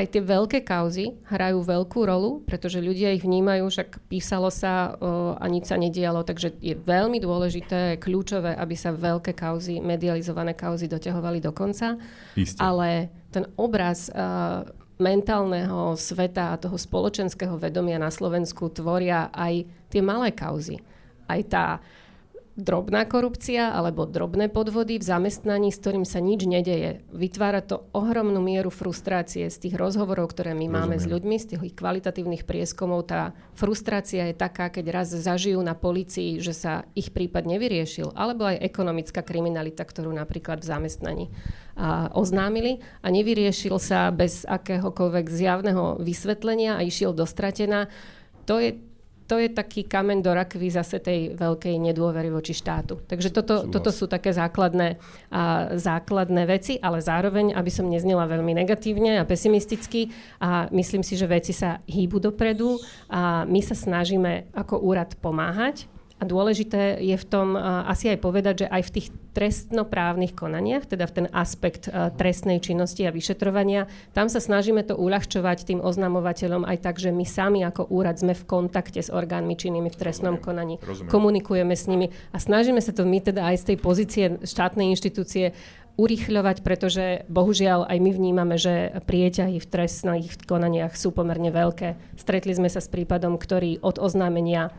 aj tie veľké kauzy hrajú veľkú rolu, pretože ľudia ich vnímajú, však písalo sa o, a nič sa nedialo, takže je veľmi dôležité, kľúčové, aby sa veľké kauzy, medializované kauzy doťahovali do konca. Isté. Ale ten obraz uh, mentálneho sveta a toho spoločenského vedomia na Slovensku tvoria aj tie malé kauzy. Aj tá drobná korupcia alebo drobné podvody v zamestnaní, s ktorým sa nič nedeje. Vytvára to ohromnú mieru frustrácie z tých rozhovorov, ktoré my Rozumiem. máme s ľuďmi, z tých kvalitatívnych prieskomov. Tá frustrácia je taká, keď raz zažijú na policii, že sa ich prípad nevyriešil, alebo aj ekonomická kriminalita, ktorú napríklad v zamestnaní a oznámili a nevyriešil sa bez akéhokoľvek zjavného vysvetlenia a išiel dostratená. To je to je taký kameň do rakvy zase tej veľkej nedôvery voči štátu. Takže toto, toto sú také základné, a, základné veci, ale zároveň, aby som neznela veľmi negatívne a pesimisticky, a myslím si, že veci sa hýbu dopredu a my sa snažíme ako úrad pomáhať a dôležité je v tom asi aj povedať, že aj v tých trestnoprávnych konaniach, teda v ten aspekt uh, trestnej činnosti a vyšetrovania, tam sa snažíme to uľahčovať tým oznamovateľom aj tak, že my sami ako úrad sme v kontakte s orgánmi činnými v trestnom Rozumiem. konaní. Rozumiem. Komunikujeme s nimi a snažíme sa to my teda aj z tej pozície štátnej inštitúcie urýchľovať, pretože bohužiaľ aj my vnímame, že prieťahy v trestných konaniach sú pomerne veľké. Stretli sme sa s prípadom, ktorý od oznámenia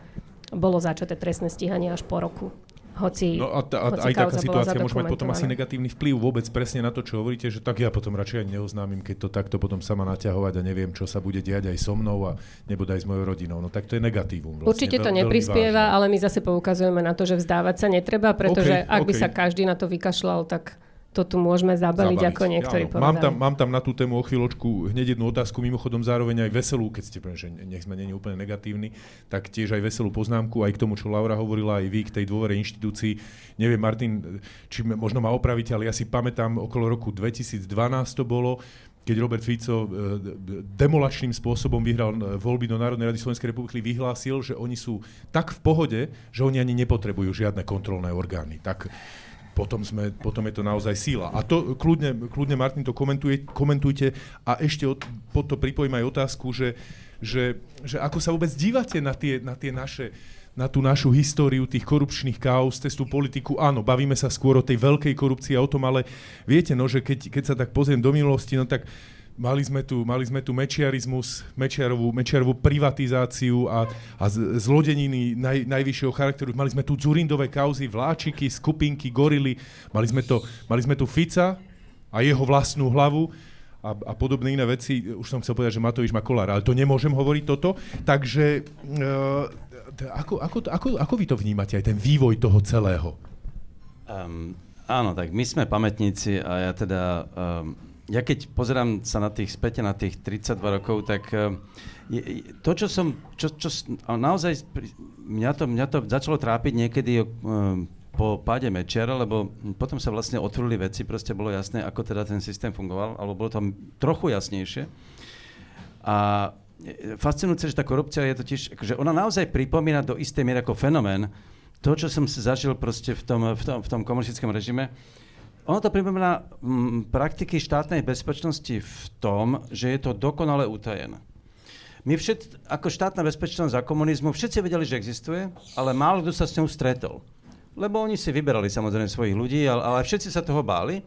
bolo začaté trestné stíhanie až po roku hoci, no a, ta, a hoci aj taká situácia môže mať potom asi negatívny vplyv vôbec presne na to, čo hovoríte, že tak ja potom radšej ani neoznámim, keď to takto potom sama naťahovať a neviem, čo sa bude diať aj so mnou a nebude aj s mojou rodinou. No tak to je negatívum. Vlastne, Určite to neprispieva, ale my zase poukazujeme na to, že vzdávať sa netreba, pretože okay, ak okay. by sa každý na to vykašľal, tak to tu môžeme zabaliť, zabaliť. ako niektorí povedali. Mám tam, mám tam na tú tému o chvíľočku hneď jednu otázku, mimochodom zároveň aj veselú, keď ste povedali, že nech sme není úplne negatívni, tak tiež aj veselú poznámku aj k tomu, čo Laura hovorila, aj vy k tej dôvere inštitúcii. Neviem, Martin, či možno ma opravíte, ale ja si pamätám, okolo roku 2012 to bolo, keď Robert Fico e, demolačným spôsobom vyhral e, voľby do Národnej rady Slovenskej republiky, vyhlásil, že oni sú tak v pohode, že oni ani nepotrebujú žiadne kontrolné orgány. Tak potom, sme, potom je to naozaj síla. A to kľudne, kľudne Martin, to komentuje, komentujte a ešte od, pod to pripojím aj otázku, že, že, že ako sa vôbec dívate na tie, na tie naše na tú našu históriu tých korupčných kauz, cez tú politiku. Áno, bavíme sa skôr o tej veľkej korupcii a o tom, ale viete, no, že keď, keď sa tak pozriem do minulosti, no tak Mali sme tu, mali sme tu mečiarizmus, mečiarovú, mečiarovú privatizáciu a, a zlodeniny naj, najvyššieho charakteru. Mali sme tu Zurindové kauzy, vláčiky, skupinky, gorily. Mali sme, to, mali sme tu Fica a jeho vlastnú hlavu a, a podobné iné veci. Už som chcel povedať, že Matovič má kolár, ale to nemôžem hovoriť toto. Takže uh, ako, ako, ako, ako vy to vnímate, aj ten vývoj toho celého? Um, áno, tak my sme pamätníci a ja teda... Um, ja keď pozerám sa na tých späť na tých 32 rokov, tak eh, je, to, čo som, čo, čo, naozaj mňa to, mňa to začalo trápiť niekedy uh, po páde Mečiara, lebo potom sa vlastne otvorili veci, proste bolo jasné, ako teda ten systém fungoval, alebo bolo tam trochu jasnejšie. A fascinujúce, že tá korupcia je totiž, že ona naozaj pripomína do istej miery ako fenomén to, čo som si zažil proste v tom, v tom, v tom komunistickom režime, ono to pripomína mm, praktiky štátnej bezpečnosti v tom, že je to dokonale utajené. My všet, ako štátna bezpečnosť za komunizmu, všetci vedeli, že existuje, ale málo kto sa s ňou stretol. Lebo oni si vyberali samozrejme svojich ľudí, ale, ale všetci sa toho báli.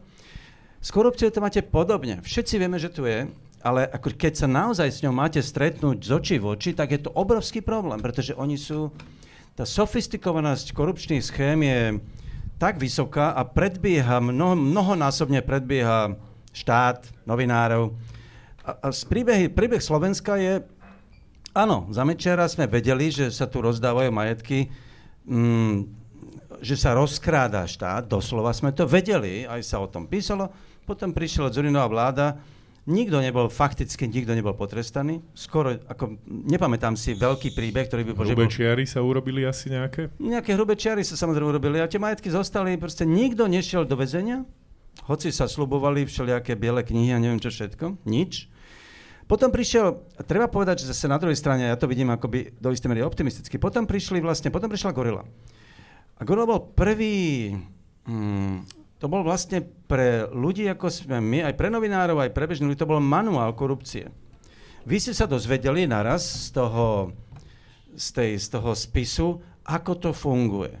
S korupciou to máte podobne. Všetci vieme, že tu je, ale ako keď sa naozaj s ňou máte stretnúť z očí v oči, tak je to obrovský problém, pretože oni sú... Tá sofistikovanosť korupčných schém je tak vysoká a predbieha, mnoho, mnohonásobne predbieha štát, novinárov. A, a z príbehy, príbeh Slovenska je, áno, za Mečera sme vedeli, že sa tu rozdávajú majetky, mm, že sa rozkráda štát, doslova sme to vedeli, aj sa o tom písalo. Potom prišla Zurinová vláda, Nikto nebol, fakticky nikto nebol potrestaný. Skoro, ako, nepamätám si veľký príbeh, ktorý by bol... Hrubé čiary sa urobili asi nejaké? Nejaké hrubé čiary sa samozrejme urobili a tie majetky zostali, proste nikto nešiel do väzenia, hoci sa slubovali všelijaké biele knihy a neviem čo všetko, nič. Potom prišiel, treba povedať, že zase na druhej strane, ja to vidím akoby do istej mery optimisticky, potom prišli vlastne, potom prišla gorila. A gorila bol prvý, hmm, to bol vlastne pre ľudí, ako sme my, aj pre novinárov, aj pre bežných ľudí, to bol manuál korupcie. Vy ste sa dozvedeli naraz z toho, z, tej, z toho spisu, ako to funguje.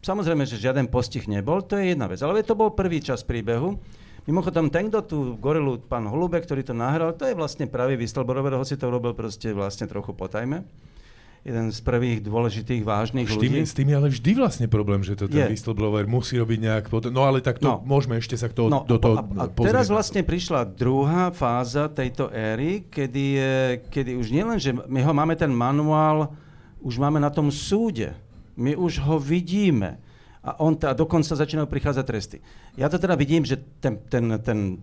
Samozrejme, že žiaden postih nebol, to je jedna vec. Ale to bol prvý čas príbehu. Mimochodom, ten, kto tú gorilu, pán Holubek, ktorý to nahral, to je vlastne pravý Whistleblower, hoci to robil proste vlastne trochu potajme jeden z prvých dôležitých, vážnych s tým, ľudí. S tým je ale vždy vlastne problém, že to ten whistleblower musí robiť nejak... Potom, no ale tak to no. môžeme ešte sa k toho, no, do toho a, a teraz vlastne prišla druhá fáza tejto éry, kedy, je, kedy už nielen, že my ho máme ten manuál, už máme na tom súde. My už ho vidíme. A on a dokonca začínajú prichádzať tresty. Ja to teda vidím, že ten, ten, ten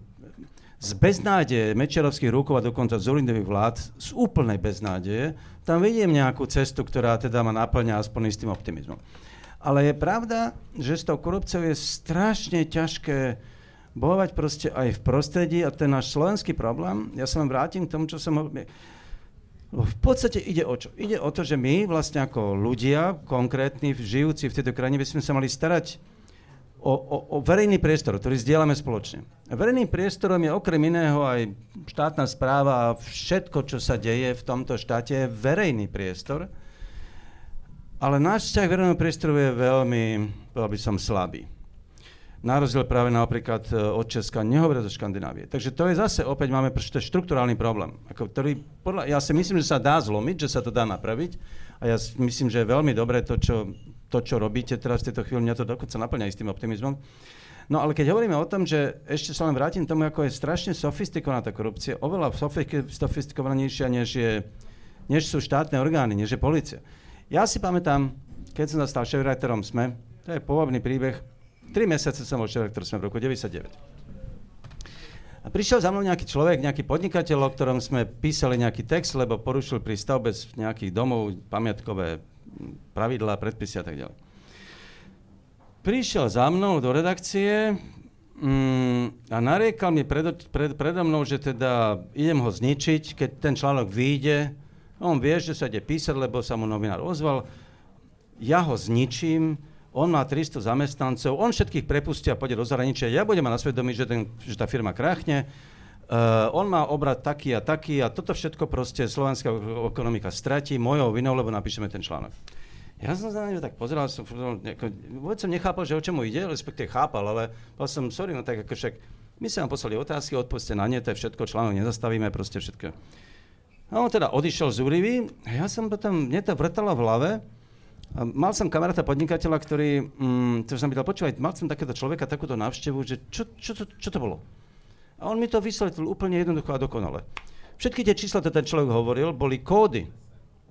z beznádeje Mečerovských rúkov a dokonca z vlád, z úplnej beznádeje, tam vidím nejakú cestu, ktorá teda ma naplňa aspoň tým optimizmom. Ale je pravda, že s tou korupciou je strašne ťažké bojovať proste aj v prostredí a ten náš slovenský problém, ja sa vám vrátim k tomu, čo som v podstate ide o čo? Ide o to, že my vlastne ako ľudia, konkrétni, žijúci v tejto krajine, by sme sa mali starať o, o, o verejný priestor, ktorý zdieľame spoločne. Verejným priestorom je okrem iného aj štátna správa a všetko, čo sa deje v tomto štáte, je verejný priestor. Ale náš vzťah verejného priestoru je veľmi, povedal by som, slabý. Na rozdiel práve napríklad e, od Česka, nehovoria zo Škandinávie. Takže to je zase, opäť máme to štruktúrálny problém, ako, ktorý, podľa, ja si myslím, že sa dá zlomiť, že sa to dá napraviť. A ja myslím, že je veľmi dobré to, čo to, čo robíte teraz v tejto chvíli, mňa to dokonca naplňa s tým optimizmom. No ale keď hovoríme o tom, že ešte sa len vrátim tomu, ako je strašne sofistikovaná tá korupcia, oveľa sofistikovanejšia, než, je, než sú štátne orgány, než je policia. Ja si pamätám, keď som stal šéf-redaktorom SME, to je pôvodný príbeh, tri mesiace som bol šéf SME v roku 99. A prišiel za mnou nejaký človek, nejaký podnikateľ, o ktorom sme písali nejaký text, lebo porušil pri stavbe nejakých domov pamiatkové pravidlá, predpisy a tak ďalej prišiel za mnou do redakcie mm, a nariekal mi pred, pred, predo mnou, že teda idem ho zničiť, keď ten článok vyjde. On vie, že sa ide písať, lebo sa mu novinár ozval. Ja ho zničím, on má 300 zamestnancov, on všetkých prepustí a pôjde do zahraničia. Ja budem mať na svedomí, že, ten, že tá firma krachne. Uh, on má obrad taký a taký a toto všetko proste slovenská ekonomika stratí mojou vinou, lebo napíšeme ten článok. Ja som sa na tak pozeral, som, nejako, vôbec som nechápal, že o čomu ide, respektíve chápal, ale povedal som, sorry, no tak ako však my sa vám poslali otázky, odpovedzte na ne, to je všetko, článok nezastavíme, proste všetko. A on teda odišiel z Urivy, a ja som potom, mne to vrtalo v hlave, a mal som kamaráta podnikateľa, ktorý, mm, ktorý som pýtal, počúvať, mal som takéto človeka, takúto návštevu, že čo, čo, čo, čo to bolo? A on mi to vysvetlil úplne jednoducho a dokonale. Všetky tie čísla, ktoré ten človek hovoril, boli kódy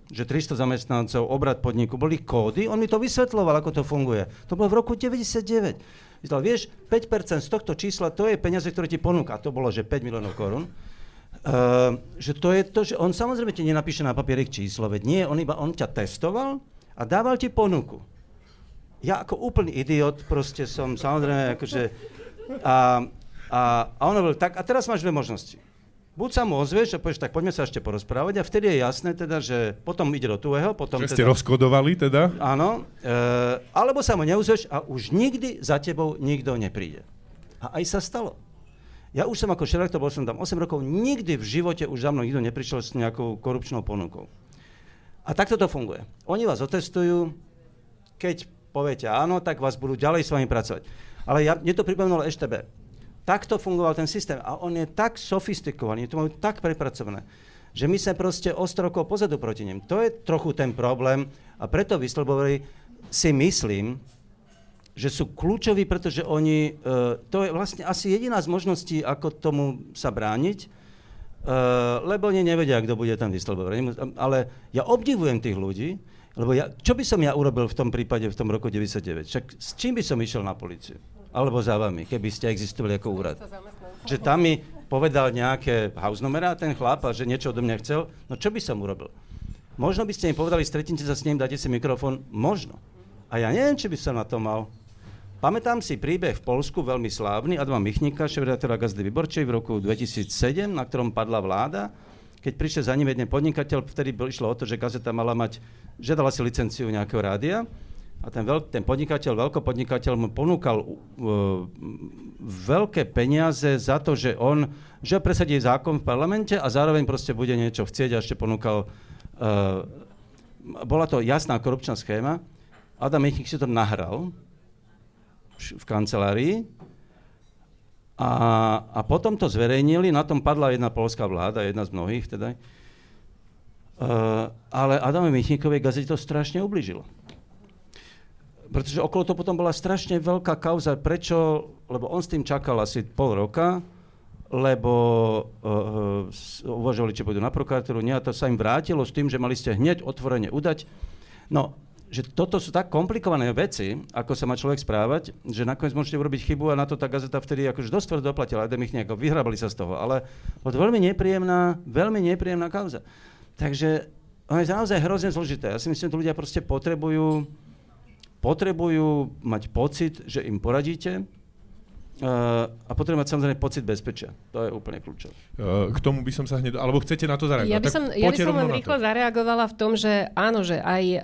že 300 zamestnancov, obrad podniku, boli kódy, on mi to vysvetloval, ako to funguje. To bolo v roku 99. Vystal, vieš, 5% z tohto čísla, to je peniaze, ktoré ti ponúka. To bolo, že 5 miliónov korún. Uh, že to je to, že on samozrejme ti nenapíše na papierik číslo, veď nie, on iba on ťa testoval a dával ti ponuku. Ja ako úplný idiot proste som samozrejme akože... A, a, a on hovoril, tak a teraz máš dve možnosti buď sa mu ozvieš a povieš, tak poďme sa ešte porozprávať a vtedy je jasné teda, že potom ide do tuhého, potom že teda, ste rozkodovali teda? Áno, e, alebo sa mu neozvieš a už nikdy za tebou nikto nepríde. A aj sa stalo. Ja už som ako šerektor, bol som tam 8 rokov, nikdy v živote už za mnou nikto neprišiel s nejakou korupčnou ponukou. A takto to funguje. Oni vás otestujú, keď poviete áno, tak vás budú ďalej s vami pracovať. Ale ja, mne to pripomenulo EŠTB takto fungoval ten systém. A on je tak sofistikovaný, to majú tak prepracované, že my sme proste o rokov pozadu proti nim. To je trochu ten problém a preto whistleblowery si myslím, že sú kľúčoví, pretože oni, uh, to je vlastne asi jediná z možností, ako tomu sa brániť, uh, lebo oni nevedia, kto bude ten whistleblower. Ale ja obdivujem tých ľudí, lebo ja, čo by som ja urobil v tom prípade v tom roku 99? Však s čím by som išiel na policiu? Alebo za vami, keby ste existovali ako úrad. Že tam mi povedal nejaké house numera ten chlap a že niečo odo mňa chcel, no čo by som urobil? Možno by ste mi povedali, stretnite sa s ním, dáte si mikrofón, možno. A ja neviem, či by som na to mal. Pamätám si príbeh v Polsku, veľmi slávny, Adama Michnika, šéf-redaktora Gazdy Vyborčej v roku 2007, na ktorom padla vláda. Keď prišiel za ním jeden podnikateľ, vtedy išlo o to, že gazeta mala mať, žiadala si licenciu nejakého rádia a ten, veľk, ten podnikateľ, veľkopodnikateľ mu ponúkal uh, veľké peniaze za to, že on že presadí zákon v parlamente a zároveň proste bude niečo chcieť a ešte ponúkal... Uh, bola to jasná korupčná schéma. Adam Michnik si to nahral v kancelárii a, a potom to zverejnili, na tom padla jedna polská vláda, jedna z mnohých teda. Uh, ale Adame Michnikovej gazete to strašne ubližilo pretože okolo to potom bola strašne veľká kauza. Prečo? Lebo on s tým čakal asi pol roka, lebo uh, uvažovali, či pôjdu na prokuratúru. Nie, a to sa im vrátilo s tým, že mali ste hneď otvorene udať. No, že toto sú tak komplikované veci, ako sa má človek správať, že nakoniec môžete urobiť chybu a na to tá gazeta vtedy akože dosť tvrdo doplatila, aj ich nejako vyhrabali sa z toho, ale to veľmi nepríjemná, veľmi nepríjemná kauza. Takže ono je naozaj hrozne zložité. Ja si myslím, že ľudia proste potrebujú potrebujú mať pocit, že im poradíte, Uh, a potrebujem mať samozrejme pocit bezpečia. To je úplne kľúčové. Uh, k tomu by som sa hneď... Alebo chcete na to zareagovať? Ja by som, ja by som len rýchlo zareagovala v tom, že áno, že aj uh,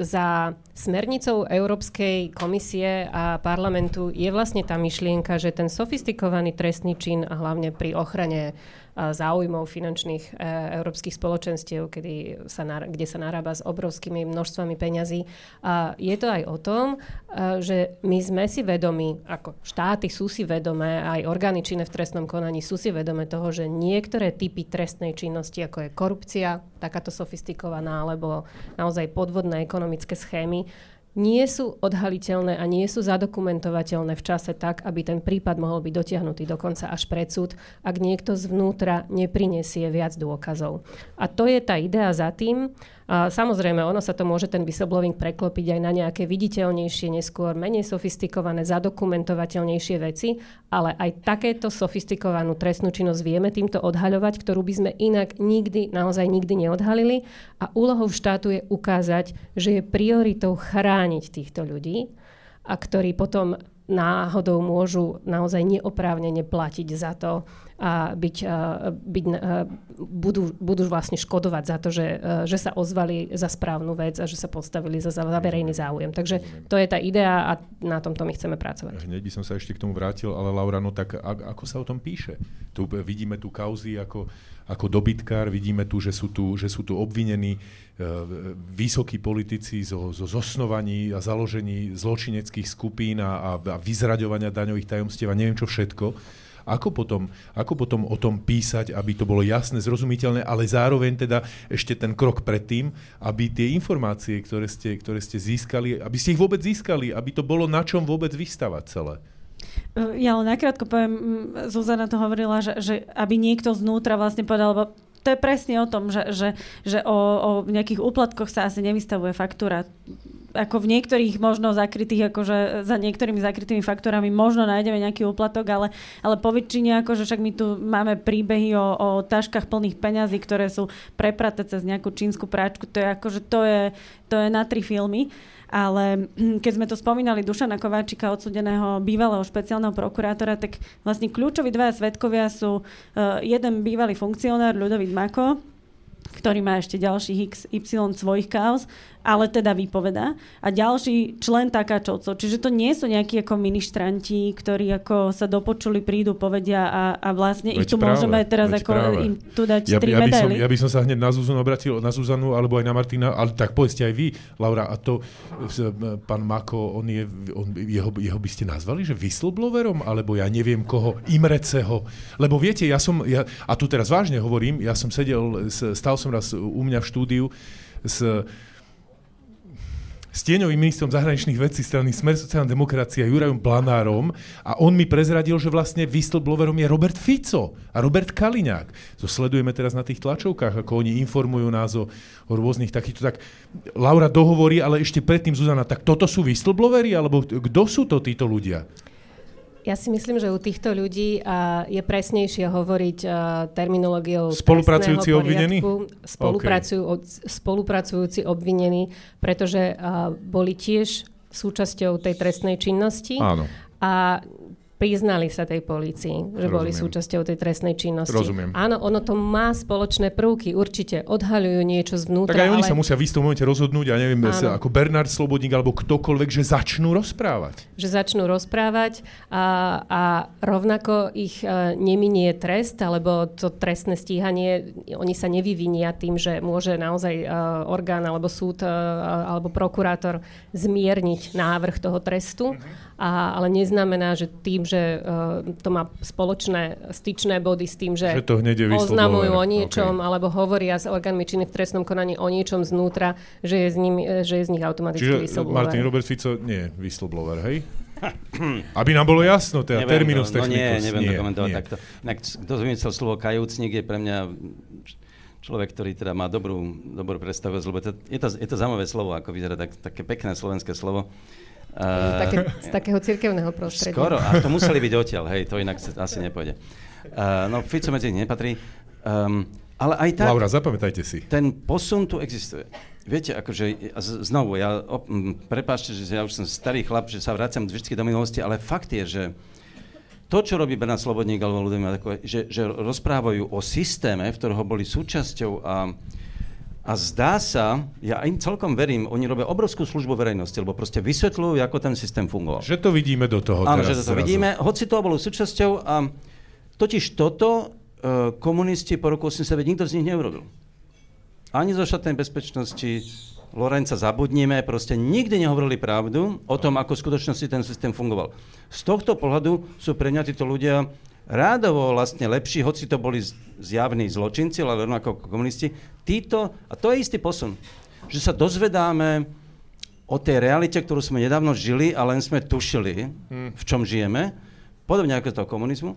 za smernicou Európskej komisie a parlamentu je vlastne tá myšlienka, že ten sofistikovaný trestný čin a hlavne pri ochrane záujmov finančných e, európskych spoločenstiev, kedy sa, kde sa narába s obrovskými množstvami peňazí. A je to aj o tom, e, že my sme si vedomi, ako štáty sú si vedomé, aj orgány činné v trestnom konaní sú si vedomé toho, že niektoré typy trestnej činnosti, ako je korupcia, takáto sofistikovaná, alebo naozaj podvodné ekonomické schémy, nie sú odhaliteľné a nie sú zadokumentovateľné v čase tak, aby ten prípad mohol byť dotiahnutý dokonca až pred súd, ak niekto zvnútra neprinesie viac dôkazov. A to je tá idea za tým, samozrejme, ono sa to môže ten whistleblowing preklopiť aj na nejaké viditeľnejšie, neskôr menej sofistikované, zadokumentovateľnejšie veci, ale aj takéto sofistikovanú trestnú činnosť vieme týmto odhaľovať, ktorú by sme inak nikdy, naozaj nikdy neodhalili. A úlohou štátu je ukázať, že je prioritou chrániť týchto ľudí a ktorí potom náhodou môžu naozaj neoprávnene platiť za to, byť, byť, budú, budú vlastne škodovať za to, že, že sa ozvali za správnu vec a že sa postavili za, za verejný záujem. Takže to je tá idea a na tomto my chceme pracovať. Hneď by som sa ešte k tomu vrátil, ale Laura, no tak a, ako sa o tom píše? Tu vidíme tu kauzy ako, ako dobytkár, vidíme tu, že sú tu, že sú tu obvinení e, vysokí politici zo, zo zosnovaní a založení zločineckých skupín a, a, a vyzraďovania daňových tajomstiev a neviem čo všetko. Ako potom, ako potom o tom písať, aby to bolo jasné, zrozumiteľné, ale zároveň teda ešte ten krok predtým, aby tie informácie, ktoré ste, ktoré ste získali, aby ste ich vôbec získali, aby to bolo na čom vôbec vystavať celé. Ja len nakrátko poviem, Zuzana to hovorila, že, že aby niekto znútra vlastne povedal, lebo to je presne o tom, že, že, že o, o nejakých úplatkoch sa asi nevystavuje faktúra ako v niektorých možno zakrytých, akože za niektorými zakrytými faktorami možno nájdeme nejaký úplatok, ale, ale po väčšine, akože však my tu máme príbehy o, o taškách plných peňazí, ktoré sú prepraté cez nejakú čínsku práčku, to je akože to je, to je na tri filmy. Ale keď sme to spomínali Dušana Kováčika, odsudeného bývalého špeciálneho prokurátora, tak vlastne kľúčoví dvaja svetkovia sú uh, jeden bývalý funkcionár Ľudovít Mako, ktorý má ešte ďalších XY svojich kauz ale teda vypoveda. A ďalší člen takáčovcov. Čiže to nie sú nejakí ako ministranti, ktorí ako sa dopočuli, prídu, povedia a, a vlastne veď ich tu práve, môžeme teraz ako práve. im tu dať ja, tri ja by, som, ja by som sa hneď na Zuzanu obratil, na Zuzanu alebo aj na Martina, ale tak povedzte aj vy, Laura, a to pán Mako, on je, on, jeho, jeho by ste nazvali, že whistleblowerom, alebo ja neviem koho, Imreceho. Lebo viete, ja som, ja, a tu teraz vážne hovorím, ja som sedel, stal som raz u mňa v štúdiu s s tieňovým ministrom zahraničných vecí strany Smer sociálna demokracia Jurajom Blanárom a on mi prezradil, že vlastne whistleblowerom je Robert Fico a Robert Kaliňák. To sledujeme teraz na tých tlačovkách, ako oni informujú nás o, o rôznych takýchto. Tak Laura dohovorí, ale ešte predtým Zuzana, tak toto sú whistleblowery, alebo kto sú to títo ľudia? Ja si myslím, že u týchto ľudí je presnejšie hovoriť terminológiou Spolupracujúci obvinení? Spolupracujú, okay. Spolupracujúci obvinení, pretože boli tiež súčasťou tej trestnej činnosti. Áno. A priznali sa tej polícii, že Rozumiem. boli súčasťou tej trestnej činnosti. Rozumiem. Áno, ono to má spoločné prvky, určite odhaľujú niečo zvnútra. Tak aj oni ale... sa musia v istom momente rozhodnúť, ja neviem, sa, ako Bernard Slobodník alebo ktokoľvek, že začnú rozprávať. Že začnú rozprávať a, a rovnako ich uh, neminie trest, alebo to trestné stíhanie, oni sa nevyvinia tým, že môže naozaj uh, orgán alebo súd uh, alebo prokurátor zmierniť návrh toho trestu, uh-huh. A, ale neznamená, že tým, že uh, to má spoločné styčné body s tým, že, že to hneď oznamujú o niečom, okay. alebo hovoria s orgánmi činných v trestnom konaní o niečom znútra, že je z, ním, že je z nich automaticky Čiže whistleblower. Martin Robert Fico nie je whistleblower, hej? Aby nám bolo jasno, teda terminus to, no nie, neviem nie, to komentovať nie. takto. Inak, kto vymyslel slovo kajúcnik je pre mňa človek, ktorý teda má dobrú, dobrú predstavu, lebo to, je, to, je to zaujímavé slovo, ako vyzerá tak, také pekné slovenské slovo. Uh, Také, z takého cirkevného prostredia. Skoro, a to museli byť odtiaľ, hej, to inak asi nepôjde. Uh, no, Fico medzi nich nepatrí. Um, ale aj tak... Laura, zapamätajte si. Ten posun tu existuje. Viete, akože znovu, ja op, prepáčte, že ja už som starý chlap, že sa vraciam vždy do minulosti, ale fakt je, že to, čo robí Bernard Slobodník alebo ľudia, že, že rozprávajú o systéme, v ktorého boli súčasťou a a zdá sa, ja im celkom verím, oni robia obrovskú službu verejnosti, lebo proste vysvetľujú, ako ten systém fungoval. Že to vidíme do toho Áno, teraz že to zrazu. vidíme, hoci to bolo súčasťou a totiž toto uh, komunisti po roku 89 nikto z nich neurobil. Ani zo štátnej bezpečnosti, Lorenca zabudníme, proste nikdy nehovorili pravdu o tom, ako v skutočnosti ten systém fungoval. Z tohto pohľadu sú pre mňa títo ľudia rádovo vlastne lepší, hoci to boli zjavní zločinci, ale rovnako ako komunisti, títo, a to je istý posun, že sa dozvedáme o tej realite, ktorú sme nedávno žili a len sme tušili, hmm. v čom žijeme, podobne ako z toho komunizmu,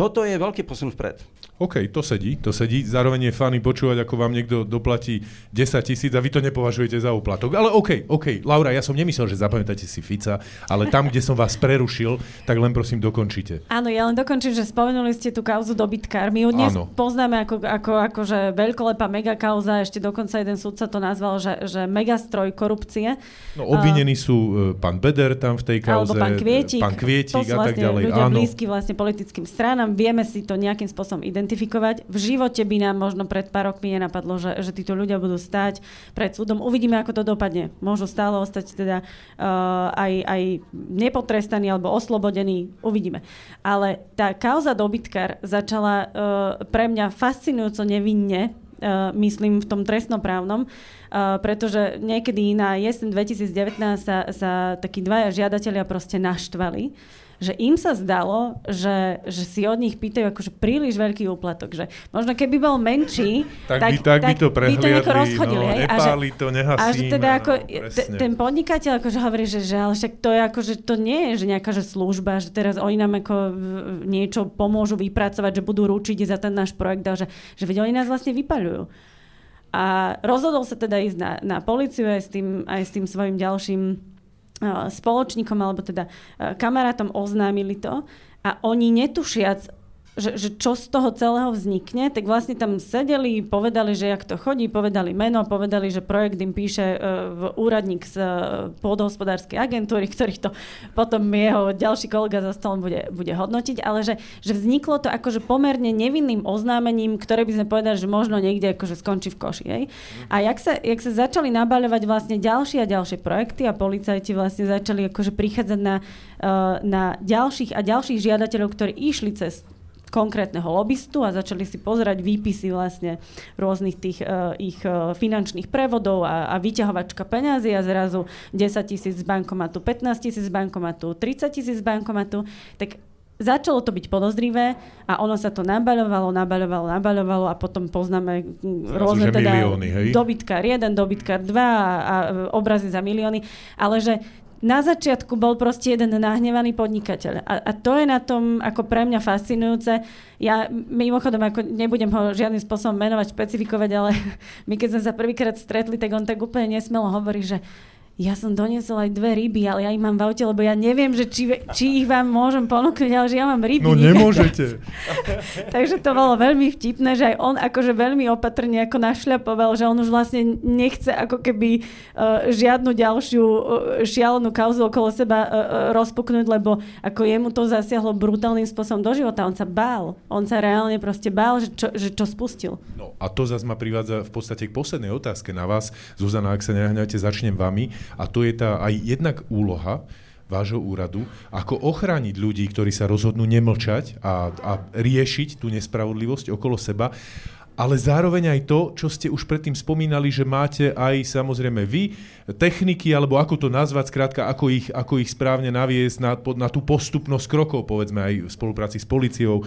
toto je veľký posun vpred. OK, to sedí, to sedí. Zároveň je fany počúvať, ako vám niekto doplatí 10 tisíc a vy to nepovažujete za úplatok. Ale OK, OK, Laura, ja som nemyslel, že zapamätáte si Fica, ale tam, kde som vás prerušil, tak len prosím dokončite. Áno, ja len dokončím, že spomenuli ste tú kauzu dobytkár. My ju dnes Áno. poznáme ako, ako, ako že veľkolepá megakauza, ešte dokonca jeden sudca to nazval, že, že megastroj korupcie. No obvinení uh, sú uh, pán Beder tam v tej kauze, alebo pán Kvietik, pán Kvietik to sú vlastne a tak vlastne ďalej. ľudia Áno. blízky vlastne politickým stranám. Vieme si to nejakým spôsobom identifikovať. V živote by nám možno pred pár rokmi nenapadlo, že, že títo ľudia budú stať pred súdom. Uvidíme, ako to dopadne. Môžu stále ostať teda uh, aj, aj nepotrestaní alebo oslobodení. Uvidíme. Ale tá kauza dobytkár začala uh, pre mňa fascinujúco nevinne, uh, myslím v tom trestnoprávnom, Uh, pretože niekedy na jesen 2019 sa, sa takí dvaja žiadatelia proste naštvali že im sa zdalo, že, že si od nich pýtajú akože príliš veľký úplatok. Že možno keby bol menší, tak, tak, by, tak, by to prehliadli, by to nejako rozchodili. No, hej? A že, to, nehasíme. A že teda ako, t- ten podnikateľ akože hovorí, že, že ale však to je ako, že to nie je že nejaká že služba, že teraz oni nám ako niečo pomôžu vypracovať, že budú ručiť za ten náš projekt, ale že, že veď oni nás vlastne vypaľujú. A rozhodol sa teda ísť na, na policiu aj s tým, aj s tým svojim ďalším spoločníkom alebo teda kamarátom oznámili to a oni netušiac, že, že čo z toho celého vznikne, tak vlastne tam sedeli, povedali, že jak to chodí, povedali meno, povedali, že projekt im píše uh, úradník z uh, pôdohospodárskej agentúry, ktorý to potom jeho ďalší kolega za stolom bude, bude hodnotiť, ale že, že vzniklo to akože pomerne nevinným oznámením, ktoré by sme povedali, že možno niekde akože skončí v koši. Hej? A jak sa, jak sa začali nabaľovať vlastne ďalšie a ďalšie projekty a policajti vlastne začali akože prichádzať na, uh, na ďalších a ďalších žiadateľov, ktorí išli cez konkrétneho lobbystu a začali si pozerať výpisy vlastne rôznych tých uh, ich uh, finančných prevodov a, a vyťahovačka peňazí a zrazu 10 tisíc z bankomatu, 15 tisíc z bankomatu, 30 tisíc z bankomatu, tak začalo to byť podozrivé a ono sa to nabaľovalo, nabaľovalo, nabaľovalo a potom poznáme rôzne teda milióny, hej? dobytkár 1, dobytkár 2 a, a obrazy za milióny, ale že na začiatku bol proste jeden nahnevaný podnikateľ. A, a to je na tom ako pre mňa fascinujúce. Ja mimochodom ako nebudem ho žiadnym spôsobom menovať, špecifikovať, ale my keď sme sa prvýkrát stretli, tak on tak úplne nesmelo hovorí, že ja som doniesol aj dve ryby, ale ja ich mám v aute, lebo ja neviem, že či, či ich vám môžem ponúknuť, ale že ja mám ryby. No nemôžete. Takže to bolo veľmi vtipné, že aj on akože veľmi opatrne ako našľapoval, že on už vlastne nechce ako keby uh, žiadnu ďalšiu uh, šialenú kauzu okolo seba uh, rozpuknúť, lebo ako jemu to zasiahlo brutálnym spôsobom do života. On sa bál. On sa reálne proste bál, že čo, že čo spustil. No a to zase ma privádza v podstate k poslednej otázke na vás. Zuzana, ak sa nehňate, začnem vami. A to je tá aj jednak úloha vášho úradu, ako ochrániť ľudí, ktorí sa rozhodnú nemlčať a, a riešiť tú nespravodlivosť okolo seba, ale zároveň aj to, čo ste už predtým spomínali, že máte aj samozrejme vy techniky, alebo ako to nazvať, skrátka, ako ich, ako ich správne naviesť na, na tú postupnosť krokov, povedzme aj v spolupráci s policiou,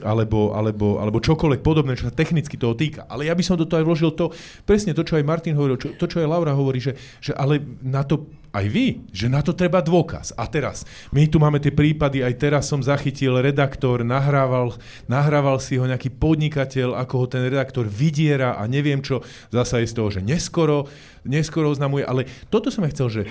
alebo, alebo, alebo čokoľvek podobné, čo sa technicky toho týka. Ale ja by som do toho aj vložil to, presne to, čo aj Martin hovoril, čo, to, čo aj Laura hovorí, že, že ale na to aj vy, že na to treba dôkaz. A teraz, my tu máme tie prípady, aj teraz som zachytil, redaktor nahrával, nahrával si ho nejaký podnikateľ, ako ho ten redaktor vydiera a neviem čo, zasa je z toho, že neskoro, neskoro oznamuje, ale toto som aj chcel, že,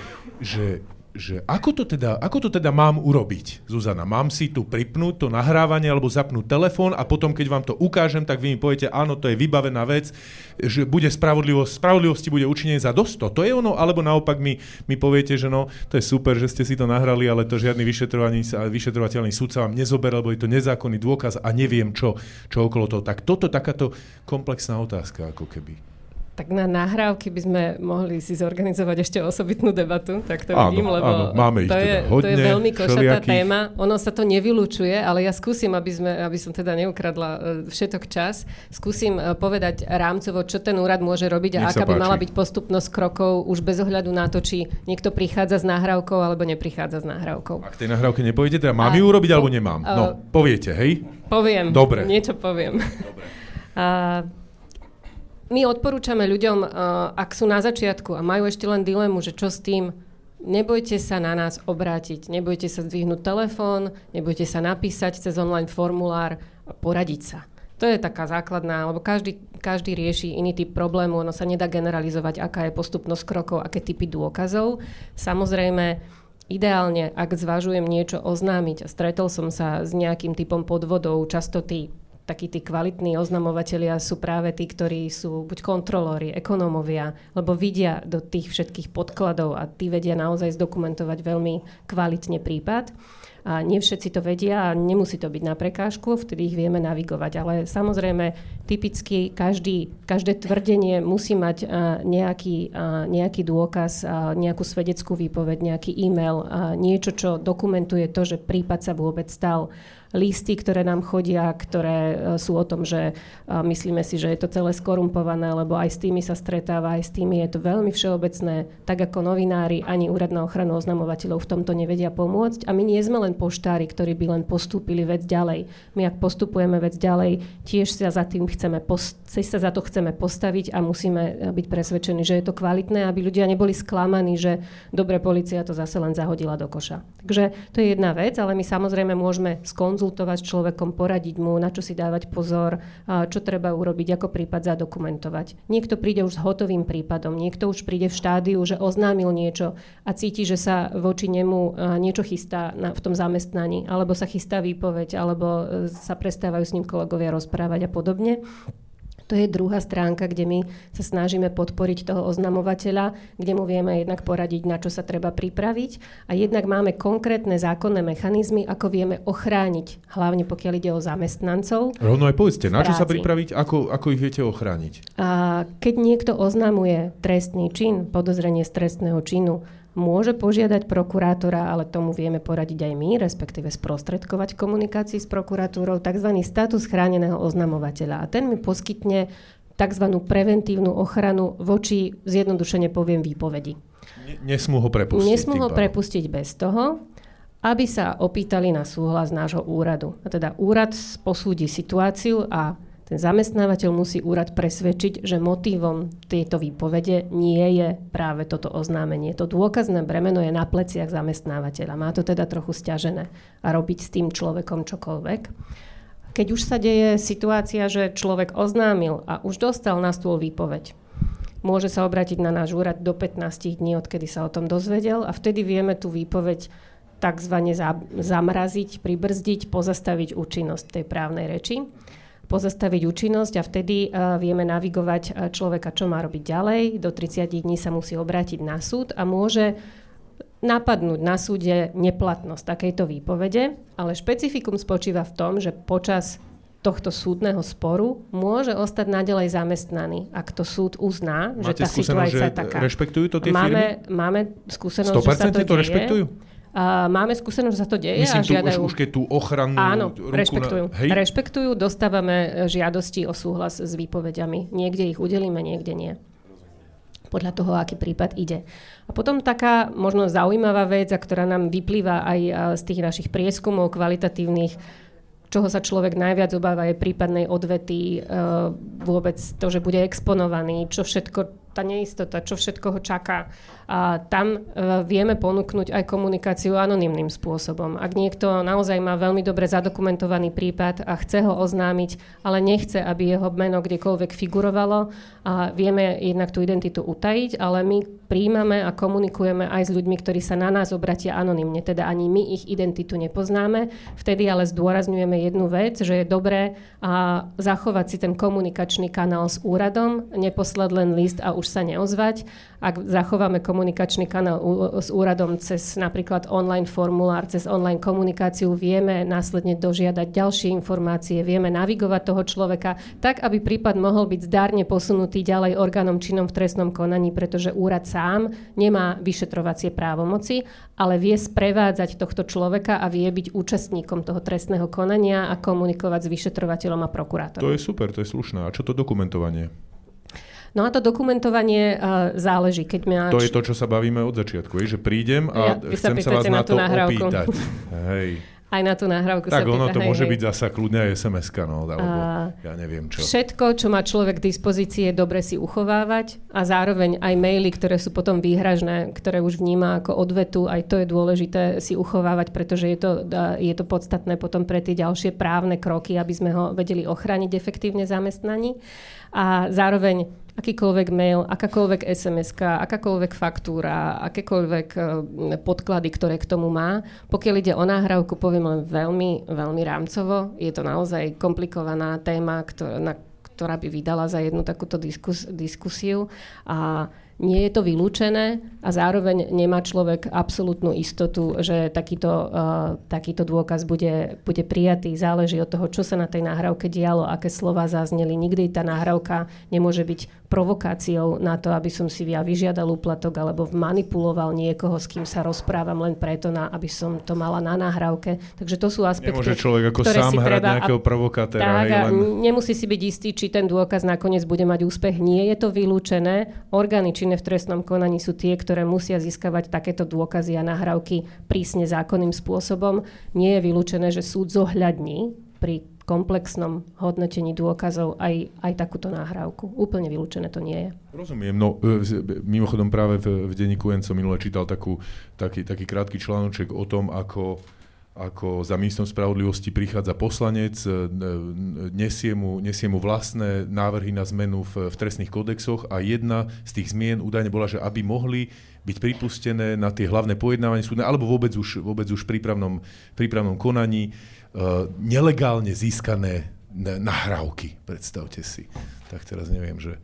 že že ako to, teda, ako to teda mám urobiť, Zuzana? Mám si tu pripnúť to nahrávanie alebo zapnúť telefón a potom, keď vám to ukážem, tak vy mi poviete, áno, to je vybavená vec, že bude spravodlivosť, spravodlivosti bude učinenie za dosť. To je ono, alebo naopak mi, mi poviete, že no, to je super, že ste si to nahrali, ale to žiadny vyšetrovateľný súdca vám nezober, lebo je to nezákonný dôkaz a neviem čo, čo okolo toho. Tak toto takáto komplexná otázka, ako keby. Tak na nahrávky by sme mohli si zorganizovať ešte osobitnú debatu, tak to áno, vidím, lebo áno, máme ich to, teda je, hodne, to je veľmi košatá všelijakých. téma. Ono sa to nevylučuje, ale ja skúsim, aby, sme, aby som teda neukradla e, všetok čas, skúsim e, povedať rámcovo, čo ten úrad môže robiť a Nech aká by mala byť postupnosť krokov už bez ohľadu na to, či niekto prichádza s nahrávkou alebo neprichádza s nahrávkou. Ak tej nahrávke nepoviete, teda mám A- ju urobiť alebo nemám? a- No, poviete, hej? Poviem. Dobre. Niečo poviem. Dobre. A, my odporúčame ľuďom, uh, ak sú na začiatku a majú ešte len dilemu, že čo s tým, nebojte sa na nás obrátiť, nebojte sa zdvihnúť telefón, nebojte sa napísať cez online formulár, poradiť sa. To je taká základná, lebo každý, každý rieši iný typ problému, ono sa nedá generalizovať, aká je postupnosť krokov, aké typy dôkazov. Samozrejme, ideálne, ak zvažujem niečo oznámiť a stretol som sa s nejakým typom podvodov, často tí takí tí kvalitní oznamovatelia sú práve tí, ktorí sú buď kontrolóri, ekonómovia, lebo vidia do tých všetkých podkladov a tí vedia naozaj zdokumentovať veľmi kvalitne prípad. A nie všetci to vedia a nemusí to byť na prekážku, vtedy ich vieme navigovať. Ale samozrejme, typicky každý, každé tvrdenie musí mať nejaký, nejaký dôkaz, nejakú svedeckú výpoveď, nejaký e-mail, niečo, čo dokumentuje to, že prípad sa vôbec stal listy, ktoré nám chodia, ktoré e, sú o tom, že myslíme si, že je to celé skorumpované, lebo aj s tými sa stretáva, aj s tými je to veľmi všeobecné, tak ako novinári ani úrad na ochranu oznamovateľov v tomto nevedia pomôcť. A my nie sme len poštári, ktorí by len postúpili vec ďalej. My ak postupujeme vec ďalej, tiež sa za tým chceme, sa za to chceme postaviť a musíme e, byť presvedčení, že je to kvalitné, aby ľudia neboli sklamaní, že dobre, policia to zase len zahodila do koša. Takže to je jedna vec, ale my samozrejme môžeme skonzultovať konzultovať s človekom, poradiť mu, na čo si dávať pozor, čo treba urobiť, ako prípad zadokumentovať. Niekto príde už s hotovým prípadom, niekto už príde v štádiu, že oznámil niečo a cíti, že sa voči nemu niečo chystá v tom zamestnaní, alebo sa chystá výpoveď, alebo e, sa prestávajú s ním kolegovia rozprávať a podobne. To je druhá stránka, kde my sa snažíme podporiť toho oznamovateľa, kde mu vieme jednak poradiť, na čo sa treba pripraviť a jednak máme konkrétne zákonné mechanizmy, ako vieme ochrániť, hlavne pokiaľ ide o zamestnancov. Rovno aj povedzte, na čo sa pripraviť, ako, ako ich viete ochrániť? A keď niekto oznamuje trestný čin, podozrenie z trestného činu, môže požiadať prokurátora, ale tomu vieme poradiť aj my, respektíve sprostredkovať komunikácii s prokuratúrou, tzv. status chráneného oznamovateľa. A ten mi poskytne tzv. preventívnu ochranu voči, zjednodušene poviem, výpovedi. Nesmú ho prepustiť. Nesmú ho prepustiť bez toho, aby sa opýtali na súhlas nášho úradu. A teda úrad posúdi situáciu a ten zamestnávateľ musí úrad presvedčiť, že motívom tejto výpovede nie je práve toto oznámenie. To dôkazné bremeno je na pleciach zamestnávateľa. Má to teda trochu stiažené a robiť s tým človekom čokoľvek. Keď už sa deje situácia, že človek oznámil a už dostal na stôl výpoveď, môže sa obrátiť na náš úrad do 15 dní, odkedy sa o tom dozvedel a vtedy vieme tú výpoveď takzvané zamraziť, pribrzdiť, pozastaviť účinnosť tej právnej reči pozastaviť účinnosť a vtedy uh, vieme navigovať uh, človeka, čo má robiť ďalej. Do 30 dní sa musí obrátiť na súd a môže napadnúť na súde neplatnosť takejto výpovede, ale špecifikum spočíva v tom, že počas tohto súdneho sporu môže ostať nadalej zamestnaný, ak to súd uzná, Máte že tá situácia je taká. Rešpektujú to tie máme, firmy? Máme skúsenosť, že sa to, to deje. rešpektujú? Uh, máme skúsenosť, že sa to deje Myslím, a žiadajú... Už, už keď tú ochrannú Áno, ruku rešpektujú. Na... Hej? Rešpektujú, dostávame e, žiadosti o súhlas s výpovediami. Niekde ich udelíme, niekde nie. Podľa toho, aký prípad ide. A potom taká možno zaujímavá vec, a ktorá nám vyplýva aj e, z tých našich prieskumov kvalitatívnych, čoho sa človek najviac obáva je prípadnej odvety, e, vôbec to, že bude exponovaný, čo všetko tá neistota, čo všetko ho čaká. A tam e, vieme ponúknuť aj komunikáciu anonymným spôsobom. Ak niekto naozaj má veľmi dobre zadokumentovaný prípad a chce ho oznámiť, ale nechce, aby jeho meno kdekoľvek figurovalo, a vieme jednak tú identitu utajiť, ale my príjmame a komunikujeme aj s ľuďmi, ktorí sa na nás obratia anonymne, teda ani my ich identitu nepoznáme. Vtedy ale zdôrazňujeme jednu vec, že je dobré a zachovať si ten komunikačný kanál s úradom, neposlať len list a už sa neozvať. Ak zachováme komunikačný kanál s úradom cez napríklad online formulár, cez online komunikáciu, vieme následne dožiadať ďalšie informácie, vieme navigovať toho človeka tak, aby prípad mohol byť zdárne posunutý ďalej orgánom činom v trestnom konaní, pretože úrad sám nemá vyšetrovacie právomoci, ale vie sprevádzať tohto človeka a vie byť účastníkom toho trestného konania a komunikovať s vyšetrovateľom a prokurátorom. To je super, to je slušné. A čo to dokumentovanie? No a to dokumentovanie uh, záleží. Keď mňa... To je to, čo sa bavíme od začiatku, že prídem a ja, chcem sa vás na to nahrávku. opýtať. Hej. aj na tú nahrávku tak sa ono pýta, to hej, môže hej. byť zasa kľudne aj sms no, alebo A ja neviem čo. Všetko, čo má človek k dispozícii, je dobre si uchovávať a zároveň aj maily, ktoré sú potom výhražné, ktoré už vníma ako odvetu, aj to je dôležité si uchovávať, pretože je to, je to podstatné potom pre tie ďalšie právne kroky, aby sme ho vedeli ochrániť efektívne zamestnaní. A zároveň akýkoľvek mail, akákoľvek sms akákoľvek faktúra, akékoľvek e, podklady, ktoré k tomu má. Pokiaľ ide o náhrávku, poviem len veľmi, veľmi rámcovo. Je to naozaj komplikovaná téma, ktorá, ktorá by vydala za jednu takúto diskus, diskusiu. A nie je to vylúčené a zároveň nemá človek absolútnu istotu, že takýto, uh, takýto dôkaz bude, bude prijatý. Záleží od toho, čo sa na tej nahrávke dialo, aké slova zazneli. Nikdy tá nahrávka nemôže byť provokáciou na to, aby som si ja vyžiadal úplatok alebo manipuloval niekoho, s kým sa rozprávam len preto, na, aby som to mala na nahrávke. Takže to sú aspekty, Nemôže človek ako ktoré sám si hrať treba, nejakého provokátora. Tak, len... nemusí si byť istý, či ten dôkaz nakoniec bude mať úspech. Nie je to vylúčené. Orgány činné v trestnom konaní sú tie, ktoré musia získavať takéto dôkazy a nahrávky prísne zákonným spôsobom. Nie je vylúčené, že súd zohľadní pri komplexnom hodnotení dôkazov aj, aj takúto nahrávku. Úplne vylúčené to nie je. Rozumiem. No, e, mimochodom práve v, v denníku N som minule čítal takú, taký, taký krátky článoček o tom, ako, ako za ministrom spravodlivosti prichádza poslanec, e, nesie mu, nesie mu vlastné návrhy na zmenu v, v trestných kodexoch a jedna z tých zmien údajne bola, že aby mohli byť pripustené na tie hlavné pojednávanie súdne, alebo vôbec už, vôbec už v prípravnom, prípravnom konaní nelegálne získané nahrávky, predstavte si. Tak teraz neviem, že...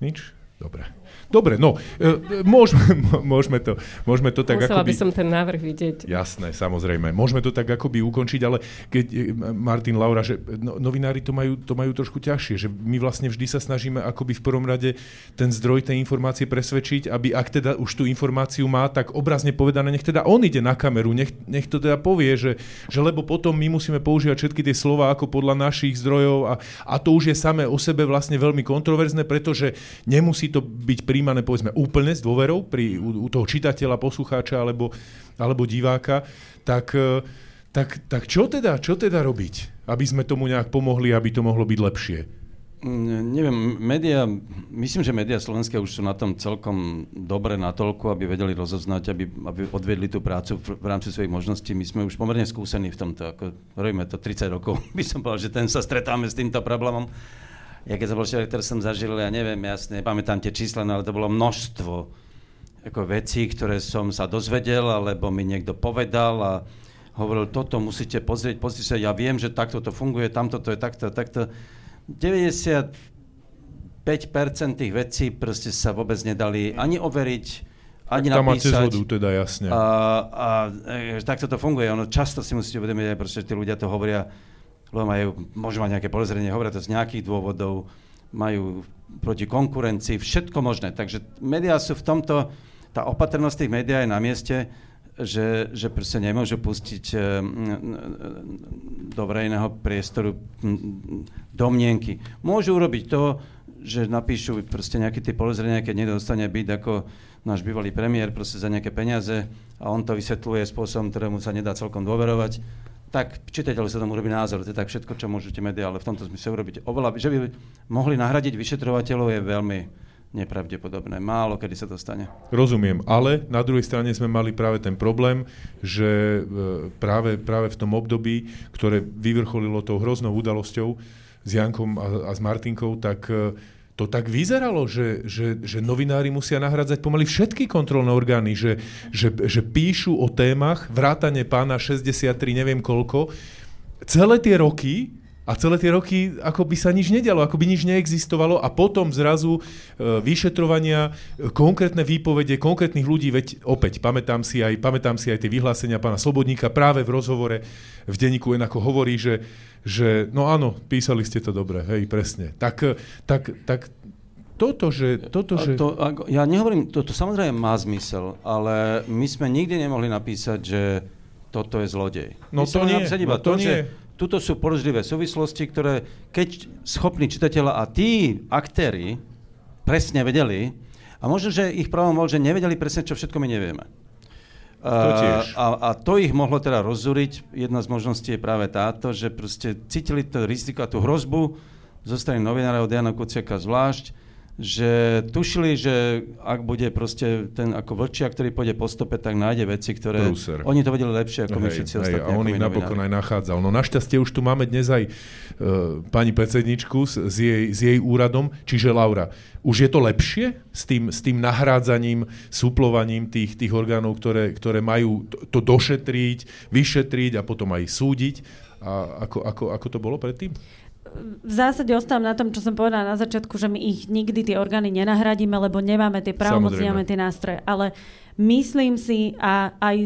Nič? Dobre. Dobre, no, e, môžeme, môžeme, to, môžeme to tak Musela akoby... by som ten návrh vidieť. Jasné, samozrejme. Môžeme to tak akoby ukončiť, ale keď e, Martin Laura, že no, novinári to majú, to majú trošku ťažšie, že my vlastne vždy sa snažíme akoby v prvom rade ten zdroj tej informácie presvedčiť, aby ak teda už tú informáciu má, tak obrazne povedané, nech teda on ide na kameru, nech, nech to teda povie, že, že lebo potom my musíme používať všetky tie slova ako podľa našich zdrojov a, a to už je samé o sebe vlastne veľmi kontroverzné, pretože nemusí to byť pri príjmané povedzme úplne s dôverou pri, u, u toho čitateľa, poslucháča alebo, alebo diváka, tak, e, tak, tak čo, teda, čo teda robiť, aby sme tomu nejak pomohli, aby to mohlo byť lepšie? Neviem, média, myslím, že médiá slovenské už sú na tom celkom dobre natoľko, aby vedeli rozoznať, aby, aby odvedli tú prácu v, v rámci svojich možností. My sme už pomerne skúsení v tomto, ako robíme to 30 rokov, by som povedal, že ten sa stretáme s týmto problémom ja keď som bol šéf, som zažil, ja neviem, jasne, nepamätám tie čísla, no, ale to bolo množstvo ako vecí, ktoré som sa dozvedel, alebo mi niekto povedal a hovoril, toto musíte pozrieť, pozrieť sa, ja viem, že takto to funguje, tamto to je takto, takto. 95% tých vecí proste sa vôbec nedali ani overiť, ani tak tam napísať. Máte zhodu, teda jasne. A, a, a takto to funguje. Ono často si musíte uvedomiť, že tí ľudia to hovoria lebo majú, môžu mať nejaké podozrenie, hovoria to z nejakých dôvodov, majú proti konkurencii, všetko možné. Takže médiá sú v tomto, tá opatrnosť tých médiá je na mieste, že, že proste nemôžu pustiť e, do verejného priestoru domnienky. Môžu urobiť to, že napíšu proste nejaké tie podozrenia, keď niekto dostane byť ako náš bývalý premiér proste za nejaké peniaze a on to vysvetľuje spôsobom, ktorému sa nedá celkom dôverovať tak čitateľ sa tomu robí názor, to tak všetko, čo môžete médiá, ale v tomto zmysle urobiť oveľa, že by mohli nahradiť vyšetrovateľov je veľmi nepravdepodobné. Málo kedy sa to stane. Rozumiem, ale na druhej strane sme mali práve ten problém, že e, práve, práve v tom období, ktoré vyvrcholilo tou hroznou udalosťou s Jankom a, a s Martinkou, tak e, to tak vyzeralo, že, že, že novinári musia nahradzať pomaly všetky kontrolné orgány, že, že, že píšu o témach, vrátane pána 63, neviem koľko, celé tie roky a celé tie roky ako by sa nič nedialo, ako by nič neexistovalo a potom zrazu e, vyšetrovania, e, konkrétne výpovede konkrétnych ľudí, veď opäť pamätám si aj, pamätám si aj tie vyhlásenia pána Slobodníka práve v rozhovore v denníku N, ako hovorí, že, že no áno, písali ste to dobre, hej, presne. Tak, tak, tak toto, že... Toto, že... To, ja nehovorím, toto to samozrejme má zmysel, ale my sme nikdy nemohli napísať, že toto je zlodej. No to nie, no to, to nie. Že tuto sú podozrivé súvislosti, ktoré keď schopní čitateľa a tí aktéry presne vedeli, a možno, že ich právom bol, že nevedeli presne, čo všetko my nevieme. To tiež. A, a to ich mohlo teda rozzúriť. Jedna z možností je práve táto, že proste cítili to riziko a tú hrozbu zo strany od Jana Kuciaka zvlášť, že tušili, že ak bude proste ten ako vlčia, ktorý pôjde po stope, tak nájde veci, ktoré... Prúser. Oni to vedeli lepšie ako my všetci ostatní. A on ich napokon aj nachádzal. No našťastie už tu máme dnes aj uh, pani predsedničku s, s, jej, s jej úradom, čiže Laura. Už je to lepšie s tým, s tým nahrádzaním, súplovaním tých, tých orgánov, ktoré, ktoré majú to, to došetriť, vyšetriť a potom aj súdiť? A ako, ako, ako to bolo predtým? V zásade ostávam na tom, čo som povedala na začiatku, že my ich nikdy tie orgány nenahradíme, lebo nemáme tie právomoci, nemáme tie nástroje. Ale myslím si a aj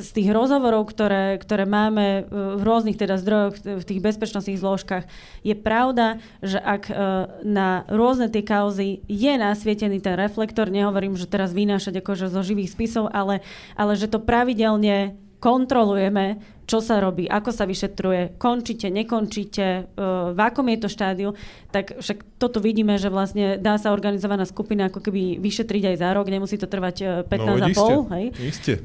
z tých rozhovorov, ktoré, ktoré máme v rôznych teda zdrojoch, v tých bezpečnostných zložkách, je pravda, že ak e, na rôzne tie kauzy je nasvietený ten reflektor, nehovorím, že teraz vynášať akože zo živých spisov, ale, ale že to pravidelne kontrolujeme, čo sa robí, ako sa vyšetruje, končíte, nekončíte, e, v akom je to štádiu, tak však toto vidíme, že vlastne dá sa organizovaná skupina ako keby vyšetriť aj za rok, nemusí to trvať 15 e, no, a pol. Hej?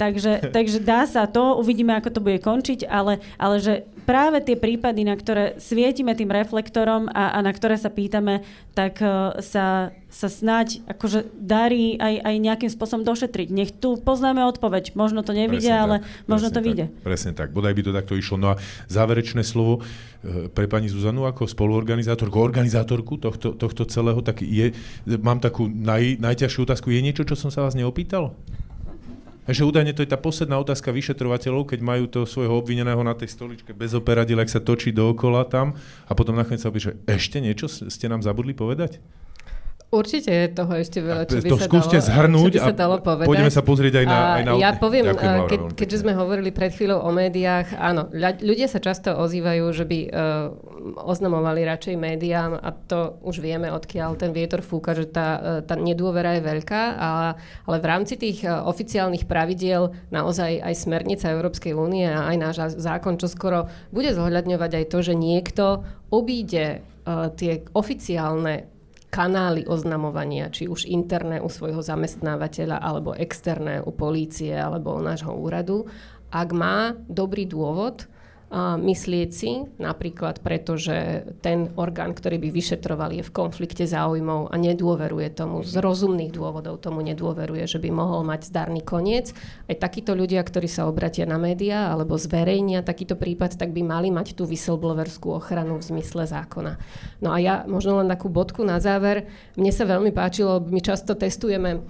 Takže, takže dá sa to, uvidíme, ako to bude končiť, ale, ale že práve tie prípady, na ktoré svietime tým reflektorom a, a na ktoré sa pýtame, tak uh, sa, sa snáď akože darí aj, aj nejakým spôsobom došetriť. Nech tu poznáme odpoveď. Možno to nevidia, ale tak, možno to vyjde. Presne tak. Bodaj by to takto išlo. No a záverečné slovo e, pre pani Zuzanu ako spoluorganizátorku, organizátorku tohto, tohto celého, tak je, mám takú naj, najťažšiu otázku. Je niečo, čo som sa vás neopýtal? že údajne to je tá posledná otázka vyšetrovateľov, keď majú to svojho obvineného na tej stoličke bez operadil, ak sa točí dookola tam a potom nakoniec sa že ešte niečo ste nám zabudli povedať? Určite je toho ešte veľa, čo by to sa skúste dalo, zhrnúť čo by sa dalo povedať. poďme sa pozrieť aj na... Aj na... Ja poviem, Ďakujem, Laura, keď, keďže sme hovorili pred chvíľou o médiách, áno, ľudia sa často ozývajú, že by uh, oznamovali radšej médiám a to už vieme, odkiaľ ten vietor fúka, že tá, tá nedôvera je veľká, a, ale v rámci tých uh, oficiálnych pravidiel naozaj aj smernica Európskej únie a aj náš zákon, čo skoro bude zohľadňovať aj to, že niekto obíde uh, tie oficiálne kanály oznamovania, či už interné u svojho zamestnávateľa, alebo externé u polície, alebo u nášho úradu, ak má dobrý dôvod, myslieť napríklad preto, že ten orgán, ktorý by vyšetroval, je v konflikte záujmov a nedôveruje tomu, z rozumných dôvodov tomu nedôveruje, že by mohol mať zdarný koniec. Aj takíto ľudia, ktorí sa obratia na médiá alebo zverejnia takýto prípad, tak by mali mať tú whistleblowerskú ochranu v zmysle zákona. No a ja možno len takú bodku na záver. Mne sa veľmi páčilo, my často testujeme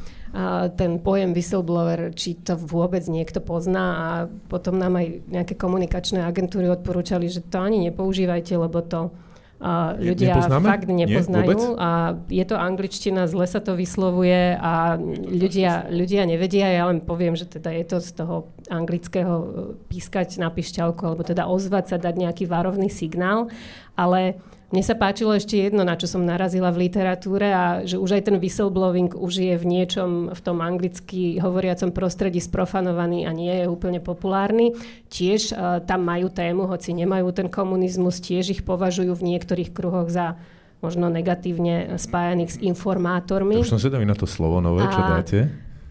ten pojem whistleblower, či to vôbec niekto pozná a potom nám aj nejaké komunikačné agentúry odporúčali, že to ani nepoužívajte, lebo to a ľudia Nepoznáme? fakt nepoznajú. Nie, a je to angličtina, zle sa to vyslovuje a ľudia, ľudia nevedia, ja len poviem, že teda je to z toho anglického e, pískať na pišťalku alebo teda ozvať sa, dať nejaký varovný signál, ale mne sa páčilo ešte jedno, na čo som narazila v literatúre a že už aj ten whistleblowing už je v niečom v tom anglicky hovoriacom prostredí sprofanovaný a nie je úplne populárny. Tiež uh, tam majú tému, hoci nemajú ten komunizmus, tiež ich považujú v niektorých kruhoch za možno negatívne spájaných s informátormi. To už som sedavý na to slovo nové, čo dáte.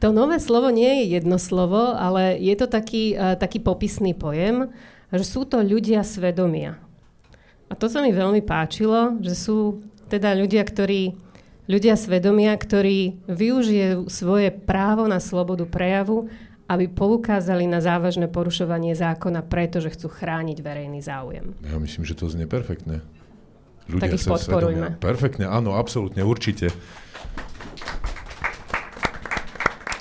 To nové slovo nie je jedno slovo, ale je to taký, uh, taký popisný pojem, že sú to ľudia svedomia. A to sa mi veľmi páčilo, že sú teda ľudia, ktorí, ľudia svedomia, ktorí využijú svoje právo na slobodu prejavu, aby poukázali na závažné porušovanie zákona, pretože chcú chrániť verejný záujem. Ja myslím, že to znie perfektne. Ľudia tak ich podporujme. Svedomia. Perfektne, áno, absolútne, určite.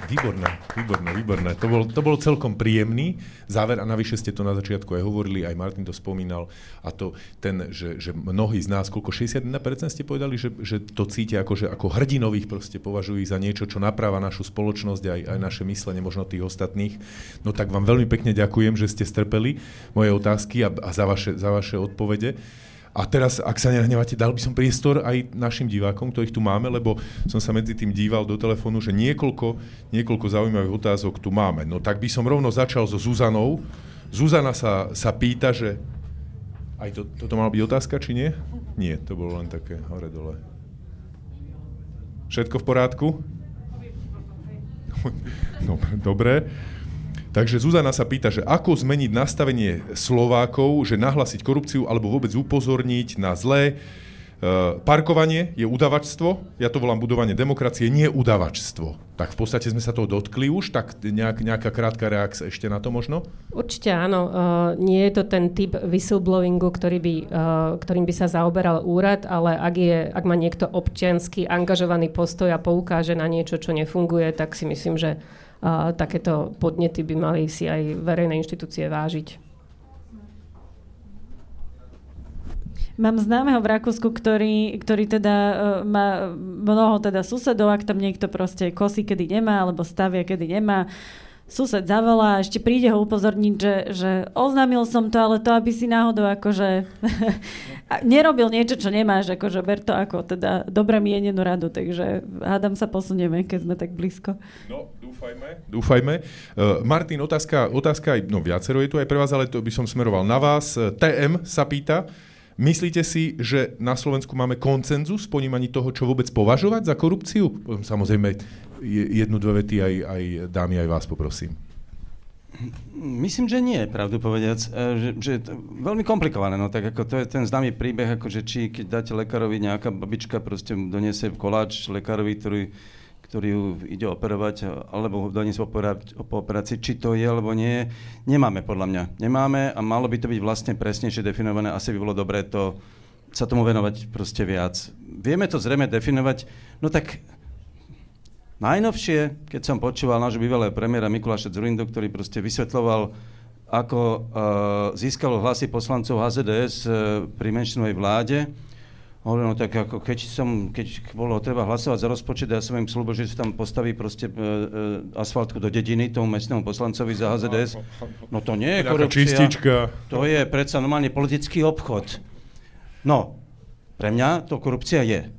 Výborné, výborné, výborné. To bol, to bol celkom príjemný záver a navyše ste to na začiatku aj hovorili, aj Martin to spomínal a to ten, že, že mnohí z nás, koľko 61% ste povedali, že, že to cítia ako, že, ako hrdinových proste považujú za niečo, čo napráva našu spoločnosť aj, aj naše myslenie, možno tých ostatných. No tak vám veľmi pekne ďakujem, že ste strpeli moje otázky a, a za, vaše, za vaše odpovede. A teraz, ak sa nehnevate, dal by som priestor aj našim divákom, ktorých tu máme, lebo som sa medzi tým díval do telefónu, že niekoľko, niekoľko zaujímavých otázok tu máme. No tak by som rovno začal so Zuzanou. Zuzana sa, sa pýta, že... Aj to, toto mala byť otázka, či nie? Nie, to bolo len také hore-dole. Všetko v porádku? Dobre. dobre. Takže Zuzana sa pýta, že ako zmeniť nastavenie Slovákov, že nahlasiť korupciu alebo vôbec upozorniť na zlé. Uh, parkovanie je udavačstvo, ja to volám budovanie demokracie, nie udavačstvo. Tak v podstate sme sa toho dotkli už, tak nejak, nejaká krátka reakcia ešte na to možno? Určite áno. Uh, nie je to ten typ whistleblowingu, ktorý by, uh, ktorým by sa zaoberal úrad, ale ak, je, ak má niekto občiansky angažovaný postoj a poukáže na niečo, čo nefunguje, tak si myslím, že uh, takéto podnety by mali si aj verejné inštitúcie vážiť. Mám známeho v Rakúsku, ktorý, ktorý teda uh, má mnoho teda susedov, ak tam niekto proste kosí, kedy nemá, alebo stavia, kedy nemá. Sused zavolá a ešte príde ho upozorniť, že, že oznámil som to, ale to, aby si náhodou akože nerobil niečo, čo nemáš, akože ber to ako teda dobre mienenú radu, takže hádam sa posunieme, keď sme tak blízko. No, dúfajme. Dúfajme. Uh, Martin, otázka, otázka, no viacero je tu aj pre vás, ale to by som smeroval na vás. TM sa pýta, Myslíte si, že na Slovensku máme koncenzus v ponímaní toho, čo vôbec považovať za korupciu? Samozrejme, jednu, dve vety aj, aj dámy, aj vás poprosím. Myslím, že nie, pravdu povediac. E, že, že je to veľmi komplikované. No, tak ako to je ten známy príbeh, ako že či keď dáte lekárovi nejaká babička proste doniesie koláč lekárovi, ktorý ktorý ju ide operovať, alebo doniesť po operácii, či to je alebo nie, nemáme podľa mňa. Nemáme a malo by to byť vlastne presnejšie definované. Asi by bolo dobré to, sa tomu venovať proste viac. Vieme to zrejme definovať, no tak najnovšie, keď som počúval nášho bývalého premiéra Mikuláša Zurindu, ktorý proste vysvetloval, ako uh, získalo hlasy poslancov HZDS uh, pri menšinovej vláde, Hovorím, no tak ako keď, som, keď bolo treba hlasovať za rozpočet, ja som im slúbil, že sa tam postaví proste e, e, asfaltku do dediny tomu mestnému poslancovi za HZDS. No to nie je korupcia. Čistička. To je predsa normálne politický obchod. No, pre mňa to korupcia je.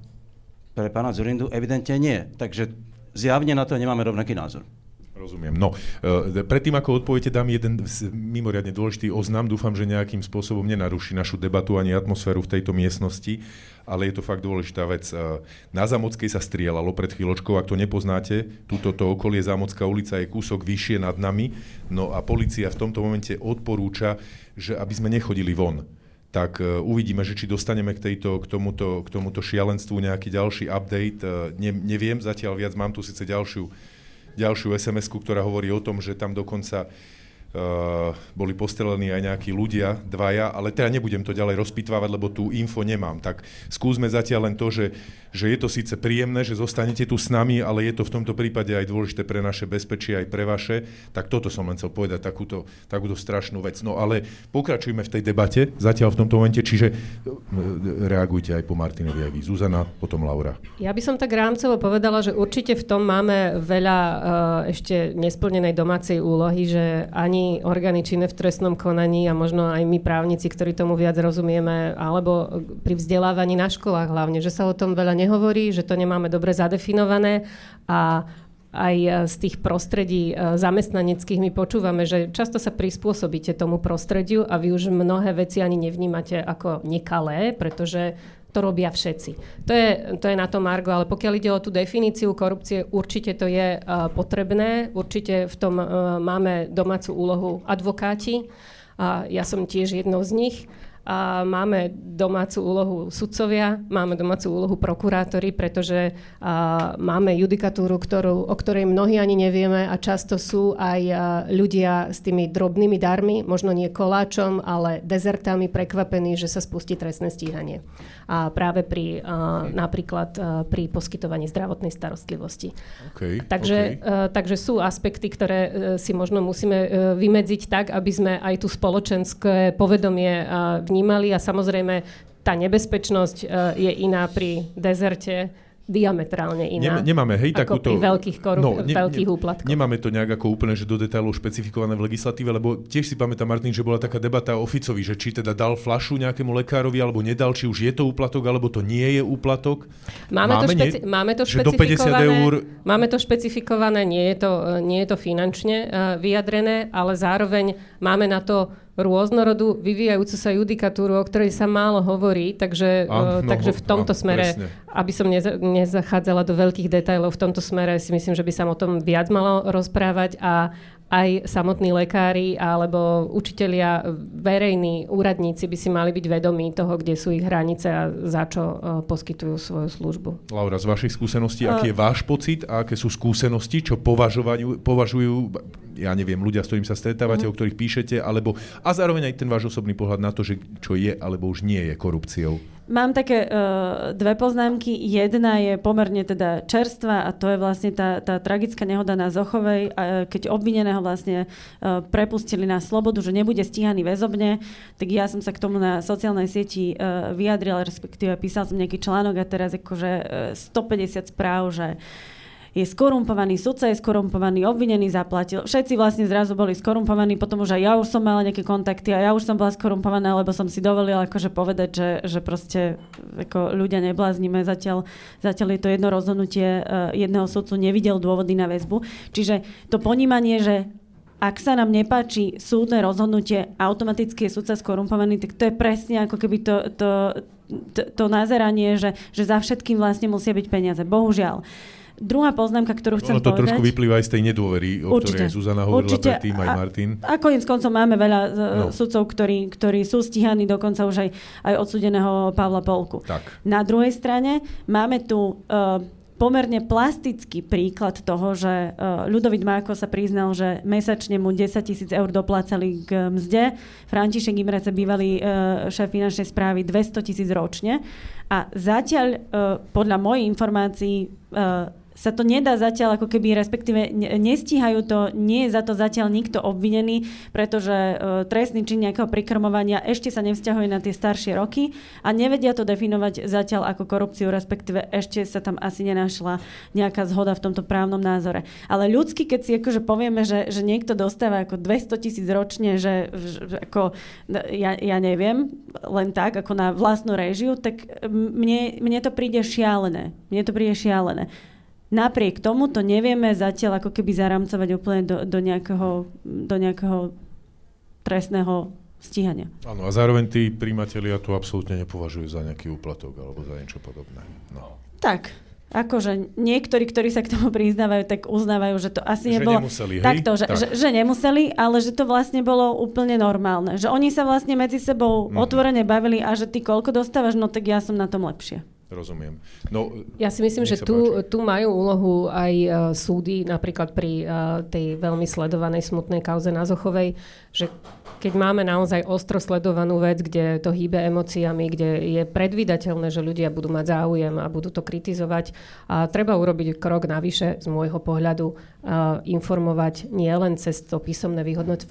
Pre pána Zurindu evidentne nie. Takže zjavne na to nemáme rovnaký názor. Rozumiem. No, uh, predtým, ako odpoviete, dám jeden mimoriadne dôležitý oznam. Dúfam, že nejakým spôsobom nenaruší našu debatu ani atmosféru v tejto miestnosti, ale je to fakt dôležitá vec. Uh, na Zamockej sa strieľalo pred chvíľočkou, ak to nepoznáte, túto to okolie Zamocká ulica je kúsok vyššie nad nami, no a policia v tomto momente odporúča, že aby sme nechodili von tak uh, uvidíme, že či dostaneme k, tejto, k, tomuto, k tomuto šialenstvu nejaký ďalší update. Uh, ne, neviem, zatiaľ viac mám tu síce ďalšiu ďalšiu sms ktorá hovorí o tom, že tam dokonca boli postrelení aj nejakí ľudia, dvaja, ale teda nebudem to ďalej rozpitvávať, lebo tú info nemám. Tak skúsme zatiaľ len to, že, že je to síce príjemné, že zostanete tu s nami, ale je to v tomto prípade aj dôležité pre naše bezpečie, aj pre vaše. Tak toto som len chcel povedať, takúto, takúto strašnú vec. No ale pokračujme v tej debate zatiaľ v tomto momente, čiže reagujte aj po Martinovi, aj vy. Zuzana, potom Laura. Ja by som tak rámcovo povedala, že určite v tom máme veľa uh, ešte nesplnenej domácej úlohy, že ani orgány činné v trestnom konaní a možno aj my právnici, ktorí tomu viac rozumieme, alebo pri vzdelávaní na školách hlavne, že sa o tom veľa nehovorí, že to nemáme dobre zadefinované a aj z tých prostredí e, zamestnaneckých my počúvame, že často sa prispôsobíte tomu prostrediu a vy už mnohé veci ani nevnímate ako nekalé, pretože to robia všetci. To je, to je na to Margo, ale pokiaľ ide o tú definíciu korupcie, určite to je uh, potrebné, určite v tom uh, máme domácu úlohu advokáti. A ja som tiež jednou z nich. A máme domácu úlohu sudcovia, máme domácu úlohu prokurátori, pretože a, máme judikatúru, ktorú, o ktorej mnohí ani nevieme a často sú aj a, ľudia s tými drobnými darmi, možno nie koláčom, ale dezertami prekvapení, že sa spustí trestné stíhanie. A práve pri a, napríklad a, pri poskytovaní zdravotnej starostlivosti. Okay, takže, okay. A, takže sú aspekty, ktoré a, e, si možno musíme a, e, vymedziť tak, aby sme aj tu spoločenské povedomie a, vnímali a samozrejme tá nebezpečnosť e, je iná pri dezerte diametrálne iná. nemáme, hej, ako takúto... pri veľkých, korup- no, ne, veľkých úplatkoch. Nemáme to nejak ako úplne, že do detailov špecifikované v legislatíve, lebo tiež si pamätám, Martin, že bola taká debata o Ficovi, že či teda dal flašu nejakému lekárovi, alebo nedal, či už je to úplatok, alebo to nie je úplatok. Máme, máme, to, špeci- nie? máme to špecifikované. eur... Máme to špecifikované, nie je to, nie je to finančne uh, vyjadrené, ale zároveň máme na to rôznorodú vyvíjajúcu sa judikatúru, o ktorej sa málo hovorí, takže, a, no, takže v tomto a, smere, presne. aby som neza, nezachádzala do veľkých detajlov, v tomto smere si myslím, že by sa o tom viac malo rozprávať a, aj samotní lekári alebo učitelia, verejní úradníci by si mali byť vedomí toho, kde sú ich hranice a za čo uh, poskytujú svoju službu. Laura, z vašich skúseností, aký je váš pocit a aké sú skúsenosti, čo považujú, považujú ja neviem, ľudia, s ktorými sa stretávate, mm. o ktorých píšete, alebo a zároveň aj ten váš osobný pohľad na to, že čo je alebo už nie je korupciou? Mám také uh, dve poznámky. Jedna je pomerne teda čerstvá a to je vlastne tá, tá tragická nehoda na Zochovej, uh, keď obvineného vlastne uh, prepustili na slobodu, že nebude stíhaný väzobne, tak ja som sa k tomu na sociálnej sieti uh, vyjadrila, respektíve písal som nejaký článok a teraz akože uh, 150 správ, že uh, je skorumpovaný, sudca je skorumpovaný, obvinený zaplatil. Všetci vlastne zrazu boli skorumpovaní, potom už aj ja už som mala nejaké kontakty a ja už som bola skorumpovaná, lebo som si dovolila akože povedať, že, že proste ako ľudia nebláznime. Zatiaľ, zatiaľ je to jedno rozhodnutie uh, jedného sudcu, nevidel dôvody na väzbu. Čiže to ponímanie, že ak sa nám nepáči súdne rozhodnutie, automaticky je sudca skorumpovaný, tak to je presne ako keby to, to, to, to nazeranie, že, že za všetkým vlastne musia byť peniaze. Bohužiaľ. Uh, Druhá poznámka, ktorú chcem ono to povedať... trošku vyplýva aj z tej nedôvery, o určite, ktorej Zuzana hovorila určite, predtým, aj Martin. A, a konec koncov máme veľa no. sudcov, ktorí, ktorí sú stíhaní, dokonca už aj, aj odsudeného Pavla Polku. Tak. Na druhej strane máme tu uh, pomerne plastický príklad toho, že uh, Ľudovit Máko sa priznal, že mesačne mu 10 tisíc eur doplácali k mzde. František Imrece, bývalý šéf finančnej správy, 200 tisíc ročne. A zatiaľ, podľa mojich informácií, sa to nedá zatiaľ ako keby, respektíve nestíhajú to, nie je za to zatiaľ nikto obvinený, pretože uh, trestný čin nejakého prikrmovania ešte sa nevzťahuje na tie staršie roky a nevedia to definovať zatiaľ ako korupciu, respektíve ešte sa tam asi nenašla nejaká zhoda v tomto právnom názore. Ale ľudsky, keď si akože povieme, že, že niekto dostáva ako 200 tisíc ročne, že, že ako, ja, ja neviem, len tak, ako na vlastnú režiu, tak mne, mne to príde šialené. Mne to príde šialené. Napriek tomu to nevieme zatiaľ ako keby zaramcovať úplne do, do, nejakého, do nejakého trestného stíhania. Áno, a zároveň tí príjmatelia to absolútne nepovažujú za nejaký úplatok alebo za niečo podobné. No. Tak, akože niektorí, ktorí sa k tomu priznávajú, tak uznávajú, že to asi že nebolo... nemuseli, hej? Takto, že, tak. že, že nemuseli, ale že to vlastne bolo úplne normálne. Že oni sa vlastne medzi sebou mm-hmm. otvorene bavili a že ty koľko dostávaš, no tak ja som na tom lepšie. Rozumiem. No, ja si myslím, že tu, tu majú úlohu aj uh, súdy, napríklad pri uh, tej veľmi sledovanej smutnej kauze na Zochovej, že keď máme naozaj ostro sledovanú vec, kde to hýbe emóciami, kde je predvydateľné, že ľudia budú mať záujem a budú to kritizovať, a treba urobiť krok navyše z môjho pohľadu, a informovať nie len cez to písomné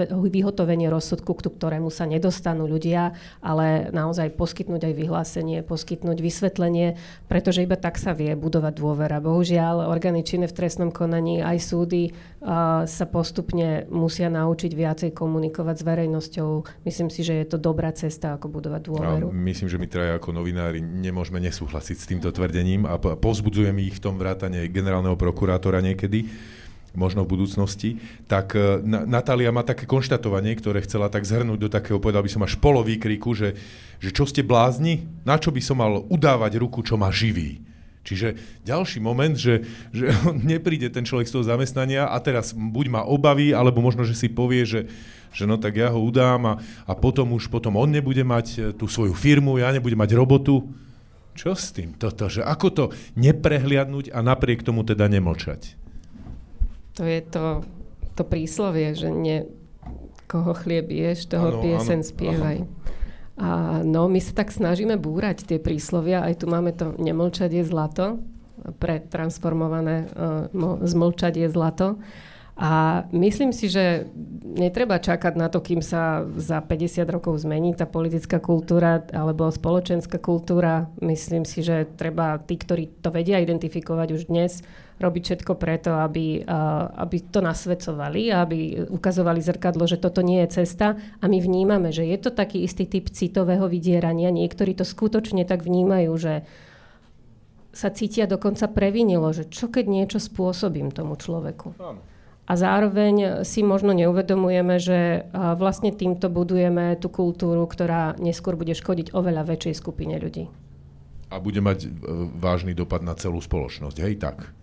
vyhotovenie rozsudku, k ktorému sa nedostanú ľudia, ale naozaj poskytnúť aj vyhlásenie, poskytnúť vysvetlenie, pretože iba tak sa vie budovať dôvera. Bohužiaľ, orgány činné v trestnom konaní, aj súdy sa postupne musia naučiť viacej komunikovať s verejnosťou. Myslím si, že je to dobrá cesta, ako budovať dôveru. A myslím, že my traja ako novinári nemôžeme nesúhlasiť s týmto tvrdením a povzbudzujeme ich v tom vrátane generálneho prokurátora niekedy možno v budúcnosti, tak e, Natália má také konštatovanie, ktoré chcela tak zhrnúť do takého, povedal by som až polovýkriku, že, že čo ste blázni, na čo by som mal udávať ruku, čo ma živí. Čiže ďalší moment, že, že nepríde ten človek z toho zamestnania a teraz buď má obavy, alebo možno, že si povie, že že no tak ja ho udám a, a potom už potom on nebude mať e, tú svoju firmu, ja nebudem mať robotu. Čo s tým toto? Že ako to neprehliadnúť a napriek tomu teda nemlčať? To je to, to príslovie, že ne, koho chlieb ješ, toho ano, piesen ano, spievaj. Ano. A no, my sa tak snažíme búrať tie príslovia, aj tu máme to nemlčať je zlato, pretransformované uh, zmlčať je zlato. A myslím si, že netreba čakať na to, kým sa za 50 rokov zmení tá politická kultúra alebo spoločenská kultúra. Myslím si, že treba tí, ktorí to vedia identifikovať už dnes, robiť všetko preto, aby, aby to nasvedcovali, aby ukazovali zrkadlo, že toto nie je cesta. A my vnímame, že je to taký istý typ citového vydierania. Niektorí to skutočne tak vnímajú, že sa cítia dokonca previnilo, že čo keď niečo spôsobím tomu človeku. Áno. A zároveň si možno neuvedomujeme, že vlastne týmto budujeme tú kultúru, ktorá neskôr bude škodiť oveľa väčšej skupine ľudí. A bude mať e, vážny dopad na celú spoločnosť, hej, tak?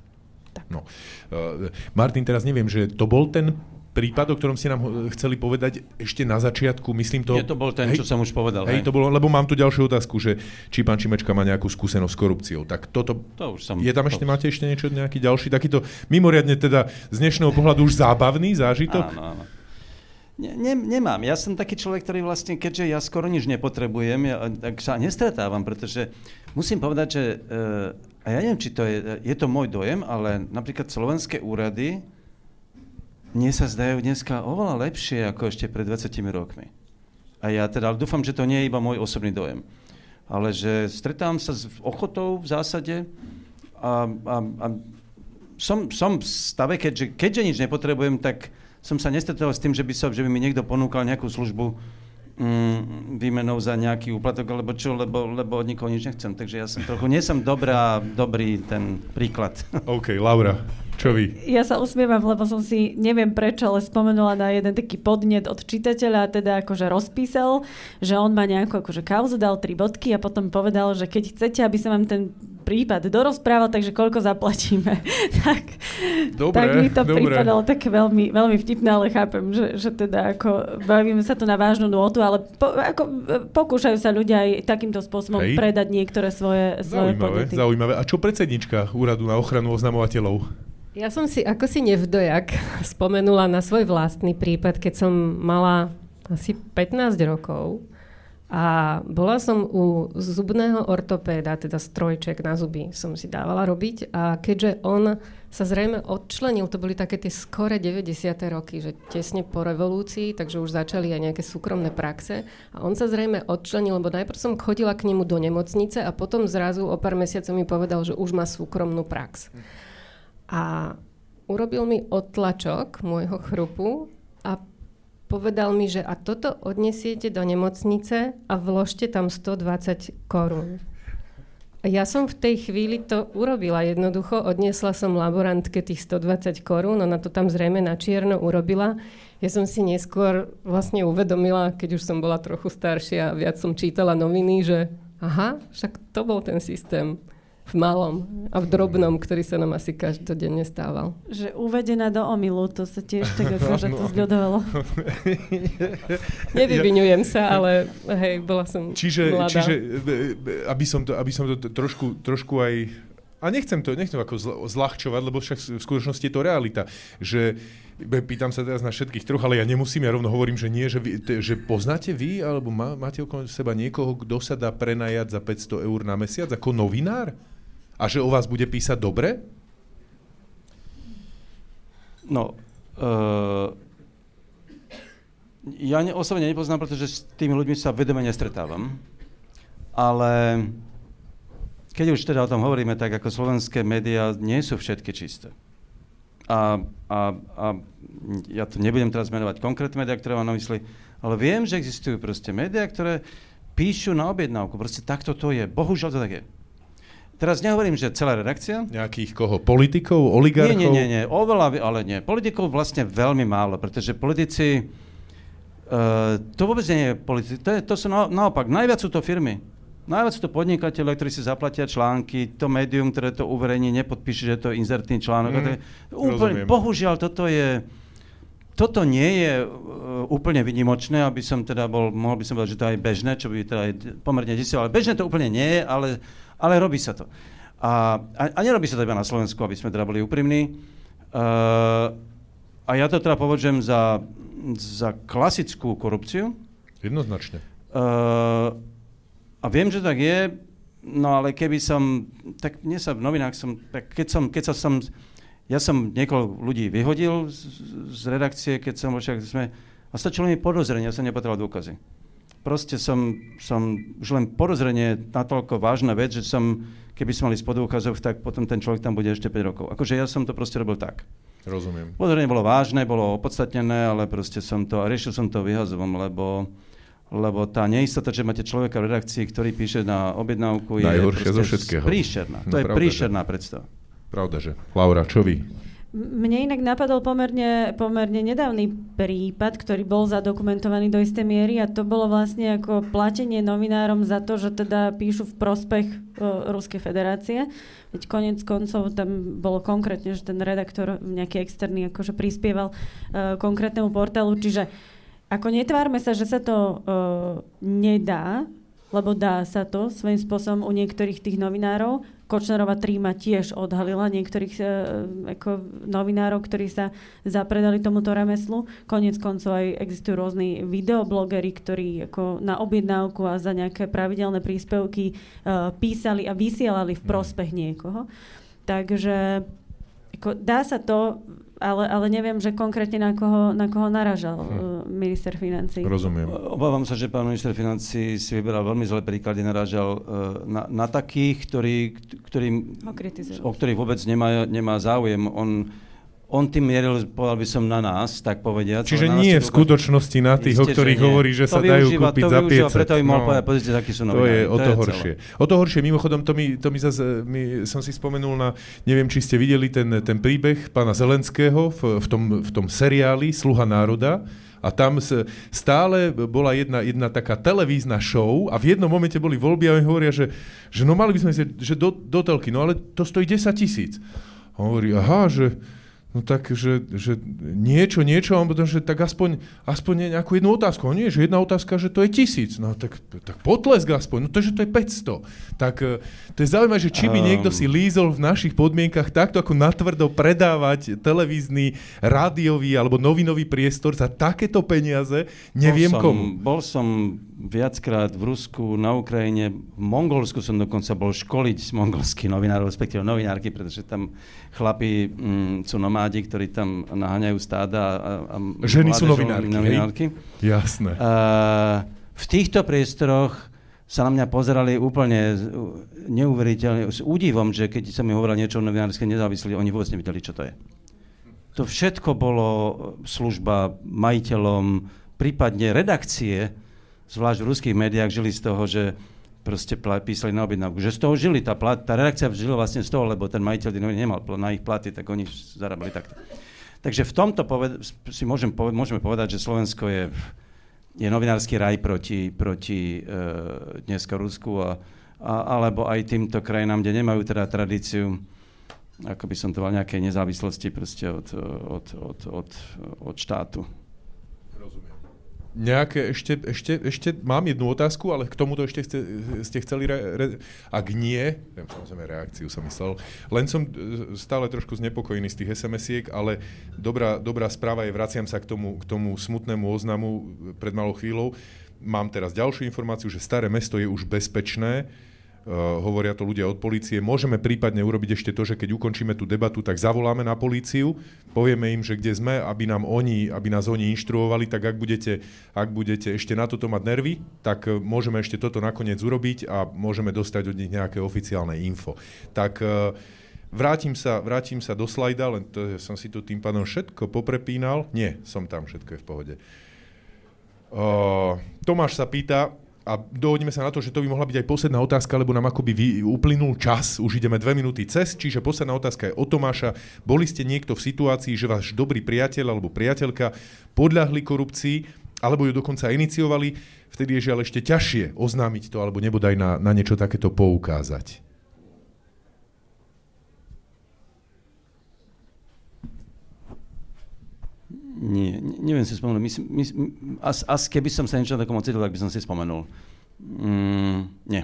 Tak. No. Uh, Martin, teraz neviem, že to bol ten prípad, o ktorom ste nám chceli povedať ešte na začiatku, myslím to... Nie, to bol ten, hej, čo som už povedal. Hej, hej, to bolo, lebo mám tu ďalšiu otázku, že či pán Čimečka má nejakú skúsenosť s korupciou. Tak toto... To už som... Je tam ešte, máte ešte niečo, nejaký ďalší takýto mimoriadne teda z dnešného pohľadu už zábavný zážitok? Áno, áno. Ne, ne, nemám. Ja som taký človek, ktorý vlastne, keďže ja skoro nič nepotrebujem, ja, tak sa nestretávam, pretože musím povedať, že, uh, a ja neviem, či to je, je to môj dojem, ale napríklad slovenské úrady mne sa zdajú dneska oveľa lepšie ako ešte pred 20 rokmi. A ja teda dúfam, že to nie je iba môj osobný dojem. Ale že stretávam sa s ochotou v zásade a, a, a som, som v stave, keďže, keďže nič nepotrebujem, tak som sa nestretol s tým, že by, sa, že by mi niekto ponúkal nejakú službu mm, výmenou za nejaký úplatok, alebo čo, lebo, lebo od nikoho nič nechcem. Takže ja som trochu, nie som dobrá, dobrý ten príklad. OK, Laura, čo vy? Ja sa usmievam, lebo som si, neviem prečo, ale spomenula na jeden taký podnet od čitateľa, teda akože rozpísal, že on má nejakú akože kauzu, dal tri bodky a potom povedal, že keď chcete, aby sa vám ten prípad dorozprával, takže koľko zaplatíme. tak, dobre, tak mi to dobre. pripadalo také veľmi, veľmi vtipné, ale chápem, že, že teda ako bavíme sa tu na vážnu nôtu, ale po, ako, pokúšajú sa ľudia aj takýmto spôsobom Hej. predať niektoré svoje, svoje zaujímavé, podnety. Zaujímavé. A čo predsednička úradu na ochranu oznamovateľov? Ja som si ako si nevdojak spomenula na svoj vlastný prípad, keď som mala asi 15 rokov a bola som u zubného ortopéda, teda strojček na zuby som si dávala robiť a keďže on sa zrejme odčlenil, to boli také tie skore 90. roky, že tesne po revolúcii, takže už začali aj nejaké súkromné praxe a on sa zrejme odčlenil, lebo najprv som chodila k nemu do nemocnice a potom zrazu o pár mesiacov mi povedal, že už má súkromnú prax. A urobil mi odtlačok môjho chrupu a povedal mi, že a toto odnesiete do nemocnice a vložte tam 120 korún. Ja som v tej chvíli to urobila jednoducho, odniesla som laborantke tých 120 korún, ona to tam zrejme na čierno urobila. Ja som si neskôr vlastne uvedomila, keď už som bola trochu staršia a viac som čítala noviny, že aha, však to bol ten systém v malom a v drobnom, ktorý sa nám asi každodenne stával. Že uvedená do omilu, to sa tiež tak akože to zľudovalo. Nevyvinujem sa, ale hej, bola som čiže, mladá. Čiže, aby som to, aby som to trošku, trošku aj a nechcem to, nechcem ako zľahčovať, lebo však v skutočnosti je to realita, že pýtam sa teraz na všetkých troch, ale ja nemusím, ja rovno hovorím, že nie, že, vy, že poznáte vy, alebo má, máte okolo seba niekoho, kto sa dá prenajať za 500 eur na mesiac ako novinár? A že o vás bude písať dobre? No, uh, ja ne, osobne nepoznám, pretože s tými ľuďmi sa vedome nestretávam. Ale keď už teda o tom hovoríme, tak ako slovenské médiá nie sú všetky čisté. A, a, a ja tu nebudem teraz menovať konkrétne médiá, ktoré mám na mysli, ale viem, že existujú proste médiá, ktoré píšu na objednávku. Proste takto to je. Bohužiaľ to tak je. Teraz nehovorím, že celá redakcia. Nejakých koho? Politikov? Oligarchov? Nie, nie, nie, nie. Oveľa, ale nie. Politikov vlastne veľmi málo, pretože politici... Uh, to vôbec nie je politici. To, je, to sú na, naopak, najviac sú to firmy. Najviac sú to podnikateľe, ktorí si zaplatia články, to médium, ktoré to uverejní, nepodpíše, že to je inzertný článok. Mm, to je, úplne, bohužiaľ, toto je... Toto nie je uh, úplne vynimočné, aby som teda bol, mohol by som povedať, že to je bežné, čo by teda aj pomerne desilo, ale bežné to úplne nie je, ale ale robí sa to. A, a, a nerobí sa to iba na Slovensku, aby sme teda boli úprimní. Uh, a ja to teda považujem za, za klasickú korupciu. Jednoznačne. Uh, a viem, že tak je, no ale keby som, tak mne sa v novinách som, tak keď som, keď sa som, ja som niekoľko ľudí vyhodil z, z redakcie, keď som však sme, a stačilo mi podozrenie, ja som nepotreboval dôkazy proste som, som už len porozrenie natoľko vážna vec, že som, keby som mali úkazov, tak potom ten človek tam bude ešte 5 rokov. Akože ja som to proste robil tak. Rozumiem. Podozrenie bolo vážne, bolo opodstatnené, ale proste som to, a riešil som to vyhazovom, lebo lebo tá neistota, že máte človeka v redakcii, ktorý píše na objednávku, je Najhoršia zo všetkého. príšerná. No, to je pravda, príšerná že. predstava. Pravda, že. Laura, čo vy? Mne inak napadol pomerne, pomerne nedávny prípad, ktorý bol zadokumentovaný do istej miery a to bolo vlastne ako platenie novinárom za to, že teda píšu v prospech uh, Ruskej federácie. Veď konec koncov tam bolo konkrétne, že ten redaktor nejaký externý akože prispieval uh, konkrétnemu portálu, čiže ako netvárme sa, že sa to uh, nedá, lebo dá sa to svojím spôsobom u niektorých tých novinárov. Kočnerová tríma tiež odhalila niektorých e, ako novinárov, ktorí sa zapredali tomuto remeslu. Konec koncov aj existujú rôzni videoblogery, ktorí ako na objednávku a za nejaké pravidelné príspevky e, písali a vysielali v prospech niekoho. Takže ako, dá sa to ale, ale neviem, že konkrétne na koho, na koho naražal hm. Minister financí. Rozumiem. Obávam sa, že pán minister financí si vyberal veľmi zlé príklady, naražal uh, na, na takých, ktorí, ktorí, o ktorých vôbec nemá, nemá záujem. On on tým mieril, povedal by som, na nás, tak povediať. Čiže nie v skutočnosti na tých, o ktorých hovorí, že to sa dajú využíva, kúpiť to za 500. preto im mohol no, povedať, pozrite, akí sú novinári. To je o to, to horšie. O to horšie, mimochodom, to mi, to mi zase, mi, som si spomenul na, neviem, či ste videli ten, ten príbeh pána Zelenského v, v, tom, v tom seriáli Sluha národa, a tam stále bola jedna, jedna taká televízna show a v jednom momente boli voľby a oni hovoria, že, že no mali by sme si, že do, do telky, no ale to stojí 10 tisíc. Hovorí, aha, že, No tak, že, že niečo, niečo, a potom, že tak aspoň, aspoň nejakú jednu otázku. A nie, že jedna otázka, že to je tisíc. No tak, tak potlesk aspoň. No to, že to je 500. Tak e, to je zaujímavé, že či by niekto si lízol v našich podmienkach takto ako natvrdo predávať televízny, rádiový alebo novinový priestor za takéto peniaze, neviem bol som, komu. Bol som viackrát v Rusku, na Ukrajine, v Mongolsku som dokonca bol školiť mongolských novinárov, respektíve novinárky, pretože tam chlapí mm, sú nomádi, ktorí tam naháňajú stáda a, a Ženy sú novinárky, novinárky. Jasné. A, v týchto priestoroch sa na mňa pozerali úplne neuveriteľne, s údivom, že keď som mi hovoril niečo o novinárskej nezávislosti, oni vôbec nevedeli, čo to je. To všetko bolo služba majiteľom, prípadne redakcie, zvlášť v ruských médiách, žili z toho, že proste písali na objednávku. Že z toho žili, tá, plat, tá redakcia žila vlastne z toho, lebo ten majiteľ nemal na ich platy, tak oni zarábali takto. Takže v tomto poved- si môžem poved- môžeme povedať, že Slovensko je, je novinársky raj proti, proti e, dneska Rusku, a, a, alebo aj týmto krajinám, kde nemajú teda tradíciu, ako by som to mal, nejakej nezávislosti proste od, od, od, od, od štátu. Nejaké, ešte, ešte, ešte mám jednu otázku, ale k tomuto ešte chce, ste chceli, re, re, ak nie, samozrejme reakciu som myslel, len som e, stále trošku znepokojený z tých SMS-iek, ale dobrá, dobrá správa je, vraciam sa k tomu, k tomu smutnému oznamu pred malou chvíľou. Mám teraz ďalšiu informáciu, že staré mesto je už bezpečné, Uh, hovoria to ľudia od polície. Môžeme prípadne urobiť ešte to, že keď ukončíme tú debatu, tak zavoláme na políciu, povieme im, že kde sme, aby, nám oni, aby nás oni inštruovali, tak ak budete, ak budete ešte na toto mať nervy, tak uh, môžeme ešte toto nakoniec urobiť a môžeme dostať od nich nejaké oficiálne info. Tak uh, vrátim sa, vrátim sa do slajda, len to, som si tu tým pádom všetko poprepínal. Nie, som tam, všetko je v pohode. Uh, Tomáš sa pýta, a dohodneme sa na to, že to by mohla byť aj posledná otázka, lebo nám akoby vy, uplynul čas, už ideme dve minúty cez, čiže posledná otázka je od Tomáša. Boli ste niekto v situácii, že váš dobrý priateľ alebo priateľka podľahli korupcii, alebo ju dokonca iniciovali, vtedy je žiaľ ešte ťažšie oznámiť to, alebo nebodaj na, na niečo takéto poukázať. Nie, neviem si spomenúť. My, my, as, as keby som sa niečo takom ocitol, tak by som si spomenul. Mm, nie.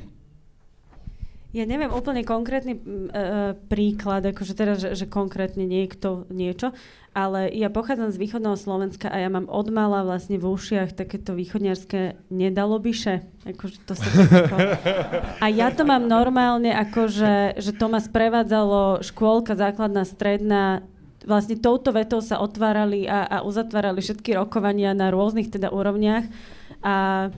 Ja neviem úplne konkrétny uh, príklad, akože teraz, že, že konkrétne niekto niečo, ale ja pochádzam z východného Slovenska a ja mám od mala vlastne v ušiach takéto východniarské nedalobiše. Akože to sa a ja to mám normálne, akože, že to ma sprevádzalo škôlka, základná, stredná, vlastne touto vetou sa otvárali a, a uzatvárali všetky rokovania na rôznych teda úrovniach. A,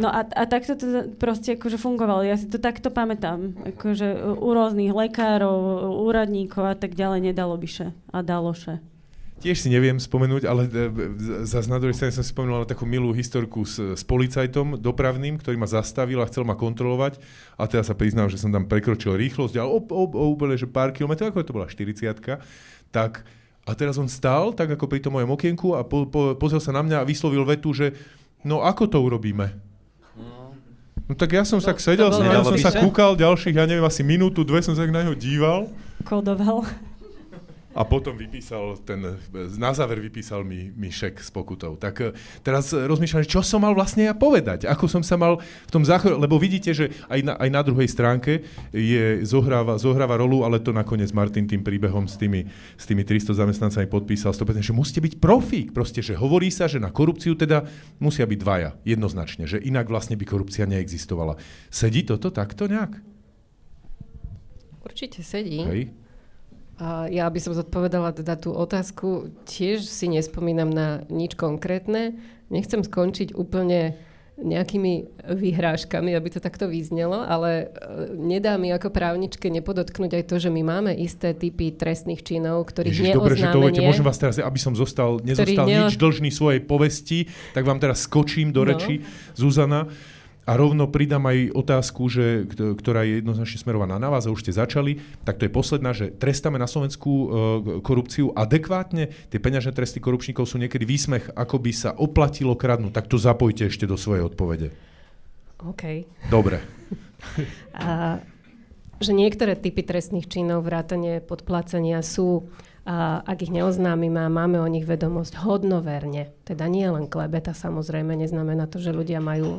no a, a takto to proste akože fungovalo. Ja si to takto pamätám. Akože u rôznych lekárov, úradníkov a tak ďalej nedalo by še a dalo še. tiež si neviem spomenúť, ale za na druhej strane som si spomenul takú milú historku s, s policajtom dopravným, ktorý ma zastavil a chcel ma kontrolovať a teda sa priznám, že som tam prekročil rýchlosť, ale o, o, o úplne, že pár kilometrov, ako to bola 40 tak a teraz on stál, tak ako pri tom mojom okienku a po, po, pozrel sa na mňa a vyslovil vetu, že no ako to urobíme? No tak ja som no, tak sedel, som, som sa kúkal ďalších, ja neviem, asi minútu, dve som sa tak na neho díval. Kodoval a potom vypísal ten, na záver vypísal mi, mi šek s pokutou. Tak eh, teraz rozmýšľam, čo som mal vlastne ja povedať, ako som sa mal v tom záchore, lebo vidíte, že aj na, aj na druhej stránke je, zohráva, zohráva rolu, ale to nakoniec Martin tým príbehom s tými, s tými 300 zamestnancami podpísal 100%, že musíte byť profík, proste, že hovorí sa, že na korupciu teda musia byť dvaja, jednoznačne, že inak vlastne by korupcia neexistovala. Sedí toto takto nejak? Určite sedí. Hej. A ja by som zodpovedala teda tú otázku. Tiež si nespomínam na nič konkrétne. Nechcem skončiť úplne nejakými vyhrážkami, aby to takto vyznelo, ale e, nedá mi ako právničke nepodotknúť aj to, že my máme isté typy trestných činov, ktorých Ježiš. Dobre, že to viete, môžem vás teraz, aby som zostal, nezostal neo... nič dlžný svojej povesti, tak vám teraz skočím do no. reči, Zuzana. A rovno pridám aj otázku, že, ktorá je jednoznačne smerovaná na vás a už ste začali, tak to je posledná, že trestáme na Slovensku e, korupciu adekvátne. Tie peňažné tresty korupčníkov sú niekedy výsmech, ako by sa oplatilo kradnúť. Tak to zapojte ešte do svojej odpovede. OK. Dobre. a, že niektoré typy trestných činov, vrátane podplácania sú a ak ich neoznámime a máme o nich vedomosť hodnoverne, teda nie len klebeta samozrejme, neznamená to, že ľudia majú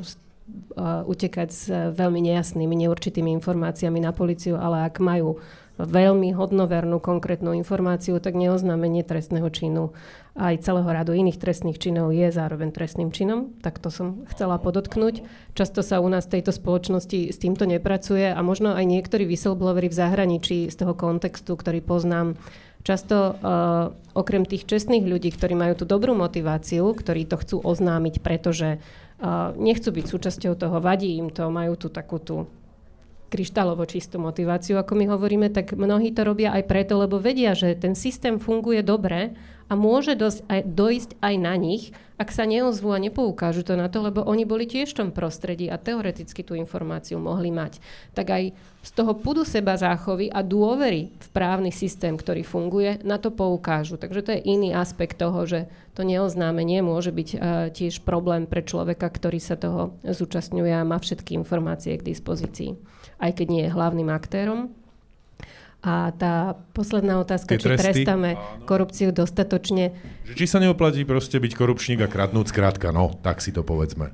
utekať s veľmi nejasnými, neurčitými informáciami na policiu, ale ak majú veľmi hodnovernú konkrétnu informáciu, tak neoznámenie trestného činu aj celého radu iných trestných činov je zároveň trestným činom. Tak to som chcela podotknúť. Často sa u nás v tejto spoločnosti s týmto nepracuje a možno aj niektorí whistleblowery v zahraničí z toho kontextu, ktorý poznám, Často uh, okrem tých čestných ľudí, ktorí majú tú dobrú motiváciu, ktorí to chcú oznámiť, pretože nechcú byť súčasťou toho, vadí im to, majú tu takú tú kryštálovo čistú motiváciu, ako my hovoríme, tak mnohí to robia aj preto, lebo vedia, že ten systém funguje dobre a môže dosť aj, dojsť aj na nich, ak sa neozvú a nepoukážu to na to, lebo oni boli tiež v tom prostredí a teoreticky tú informáciu mohli mať. Tak aj z toho pudu seba záchovy a dôvery v právny systém, ktorý funguje, na to poukážu. Takže to je iný aspekt toho, že to neoznámenie môže byť uh, tiež problém pre človeka, ktorý sa toho zúčastňuje a má všetky informácie k dispozícii. Aj keď nie je hlavným aktérom, a tá posledná otázka, Tie či tresty, trestáme áno. korupciu dostatočne. Že či sa neoplatí proste byť korupčník a kradnúť skrátka, no, tak si to povedzme.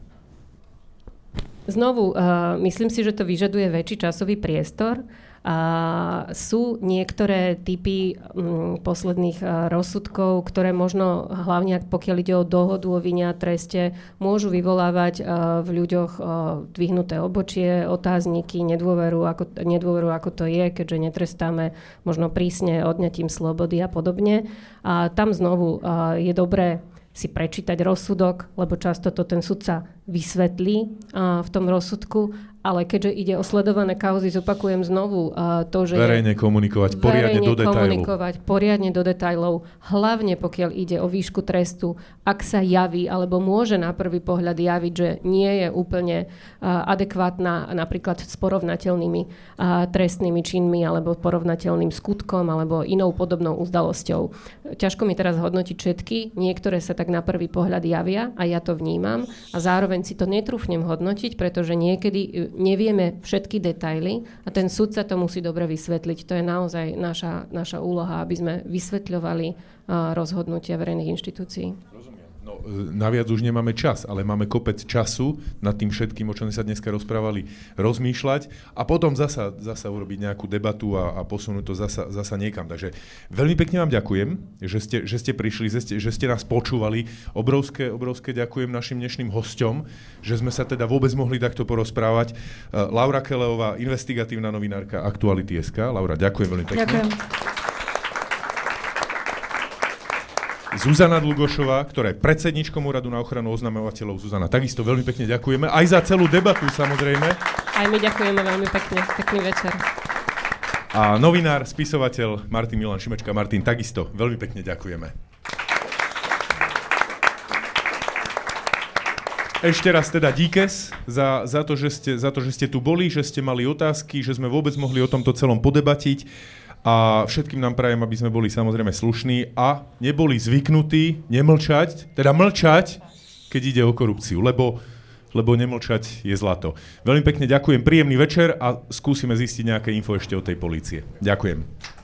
Znovu, uh, myslím si, že to vyžaduje väčší časový priestor. A sú niektoré typy m, mm, posledných a, rozsudkov, ktoré možno, hlavne pokiaľ ide o dohodu o vine a treste, môžu vyvolávať a, v ľuďoch a, dvihnuté obočie, otázniky, nedôveru ako, nedôveru, ako to je, keďže netrestáme možno prísne odňatím slobody a podobne. A tam znovu a, je dobré si prečítať rozsudok, lebo často to ten sudca vysvetlí v tom rozsudku ale keďže ide o sledované kauzy, zopakujem znovu uh, to, že... Verejne komunikovať poriadne do detailov. komunikovať poriadne do detailov, hlavne pokiaľ ide o výšku trestu, ak sa javí, alebo môže na prvý pohľad javiť, že nie je úplne uh, adekvátna napríklad s porovnateľnými uh, trestnými činmi, alebo porovnateľným skutkom, alebo inou podobnou udalosťou. Ťažko mi teraz hodnotiť všetky, niektoré sa tak na prvý pohľad javia a ja to vnímam a zároveň si to netrúfnem hodnotiť, pretože niekedy nevieme všetky detaily a ten sudca to musí dobre vysvetliť. To je naozaj naša, naša úloha, aby sme vysvetľovali rozhodnutia verejných inštitúcií. No, e, naviac už nemáme čas, ale máme kopec času nad tým všetkým, o čom sa dneska rozprávali, rozmýšľať a potom zasa, zasa urobiť nejakú debatu a, a posunúť to zasa, zasa niekam. Takže veľmi pekne vám ďakujem, že ste, že ste prišli, že ste, že ste nás počúvali. Obrovské, obrovské ďakujem našim dnešným hosťom, že sme sa teda vôbec mohli takto porozprávať. Uh, Laura Keleová, investigatívna novinárka Aktuality.sk. Laura, ďakujem veľmi pekne. Ďakujem. Zuzana Dlugošová, ktorá je predsedničkom Úradu na ochranu oznamovateľov. Zuzana, takisto veľmi pekne ďakujeme. Aj za celú debatu, samozrejme. Aj my ďakujeme veľmi pekne. Pekný večer. A novinár, spisovateľ Martin Milan Šimečka. Martin, takisto veľmi pekne ďakujeme. Ešte raz teda díkes za, za, to, že ste, za to, že ste tu boli, že ste mali otázky, že sme vôbec mohli o tomto celom podebatiť a všetkým nám prajem, aby sme boli samozrejme slušní a neboli zvyknutí nemlčať, teda mlčať, keď ide o korupciu, lebo, lebo nemlčať je zlato. Veľmi pekne ďakujem, príjemný večer a skúsime zistiť nejaké info ešte o tej policie. Ďakujem.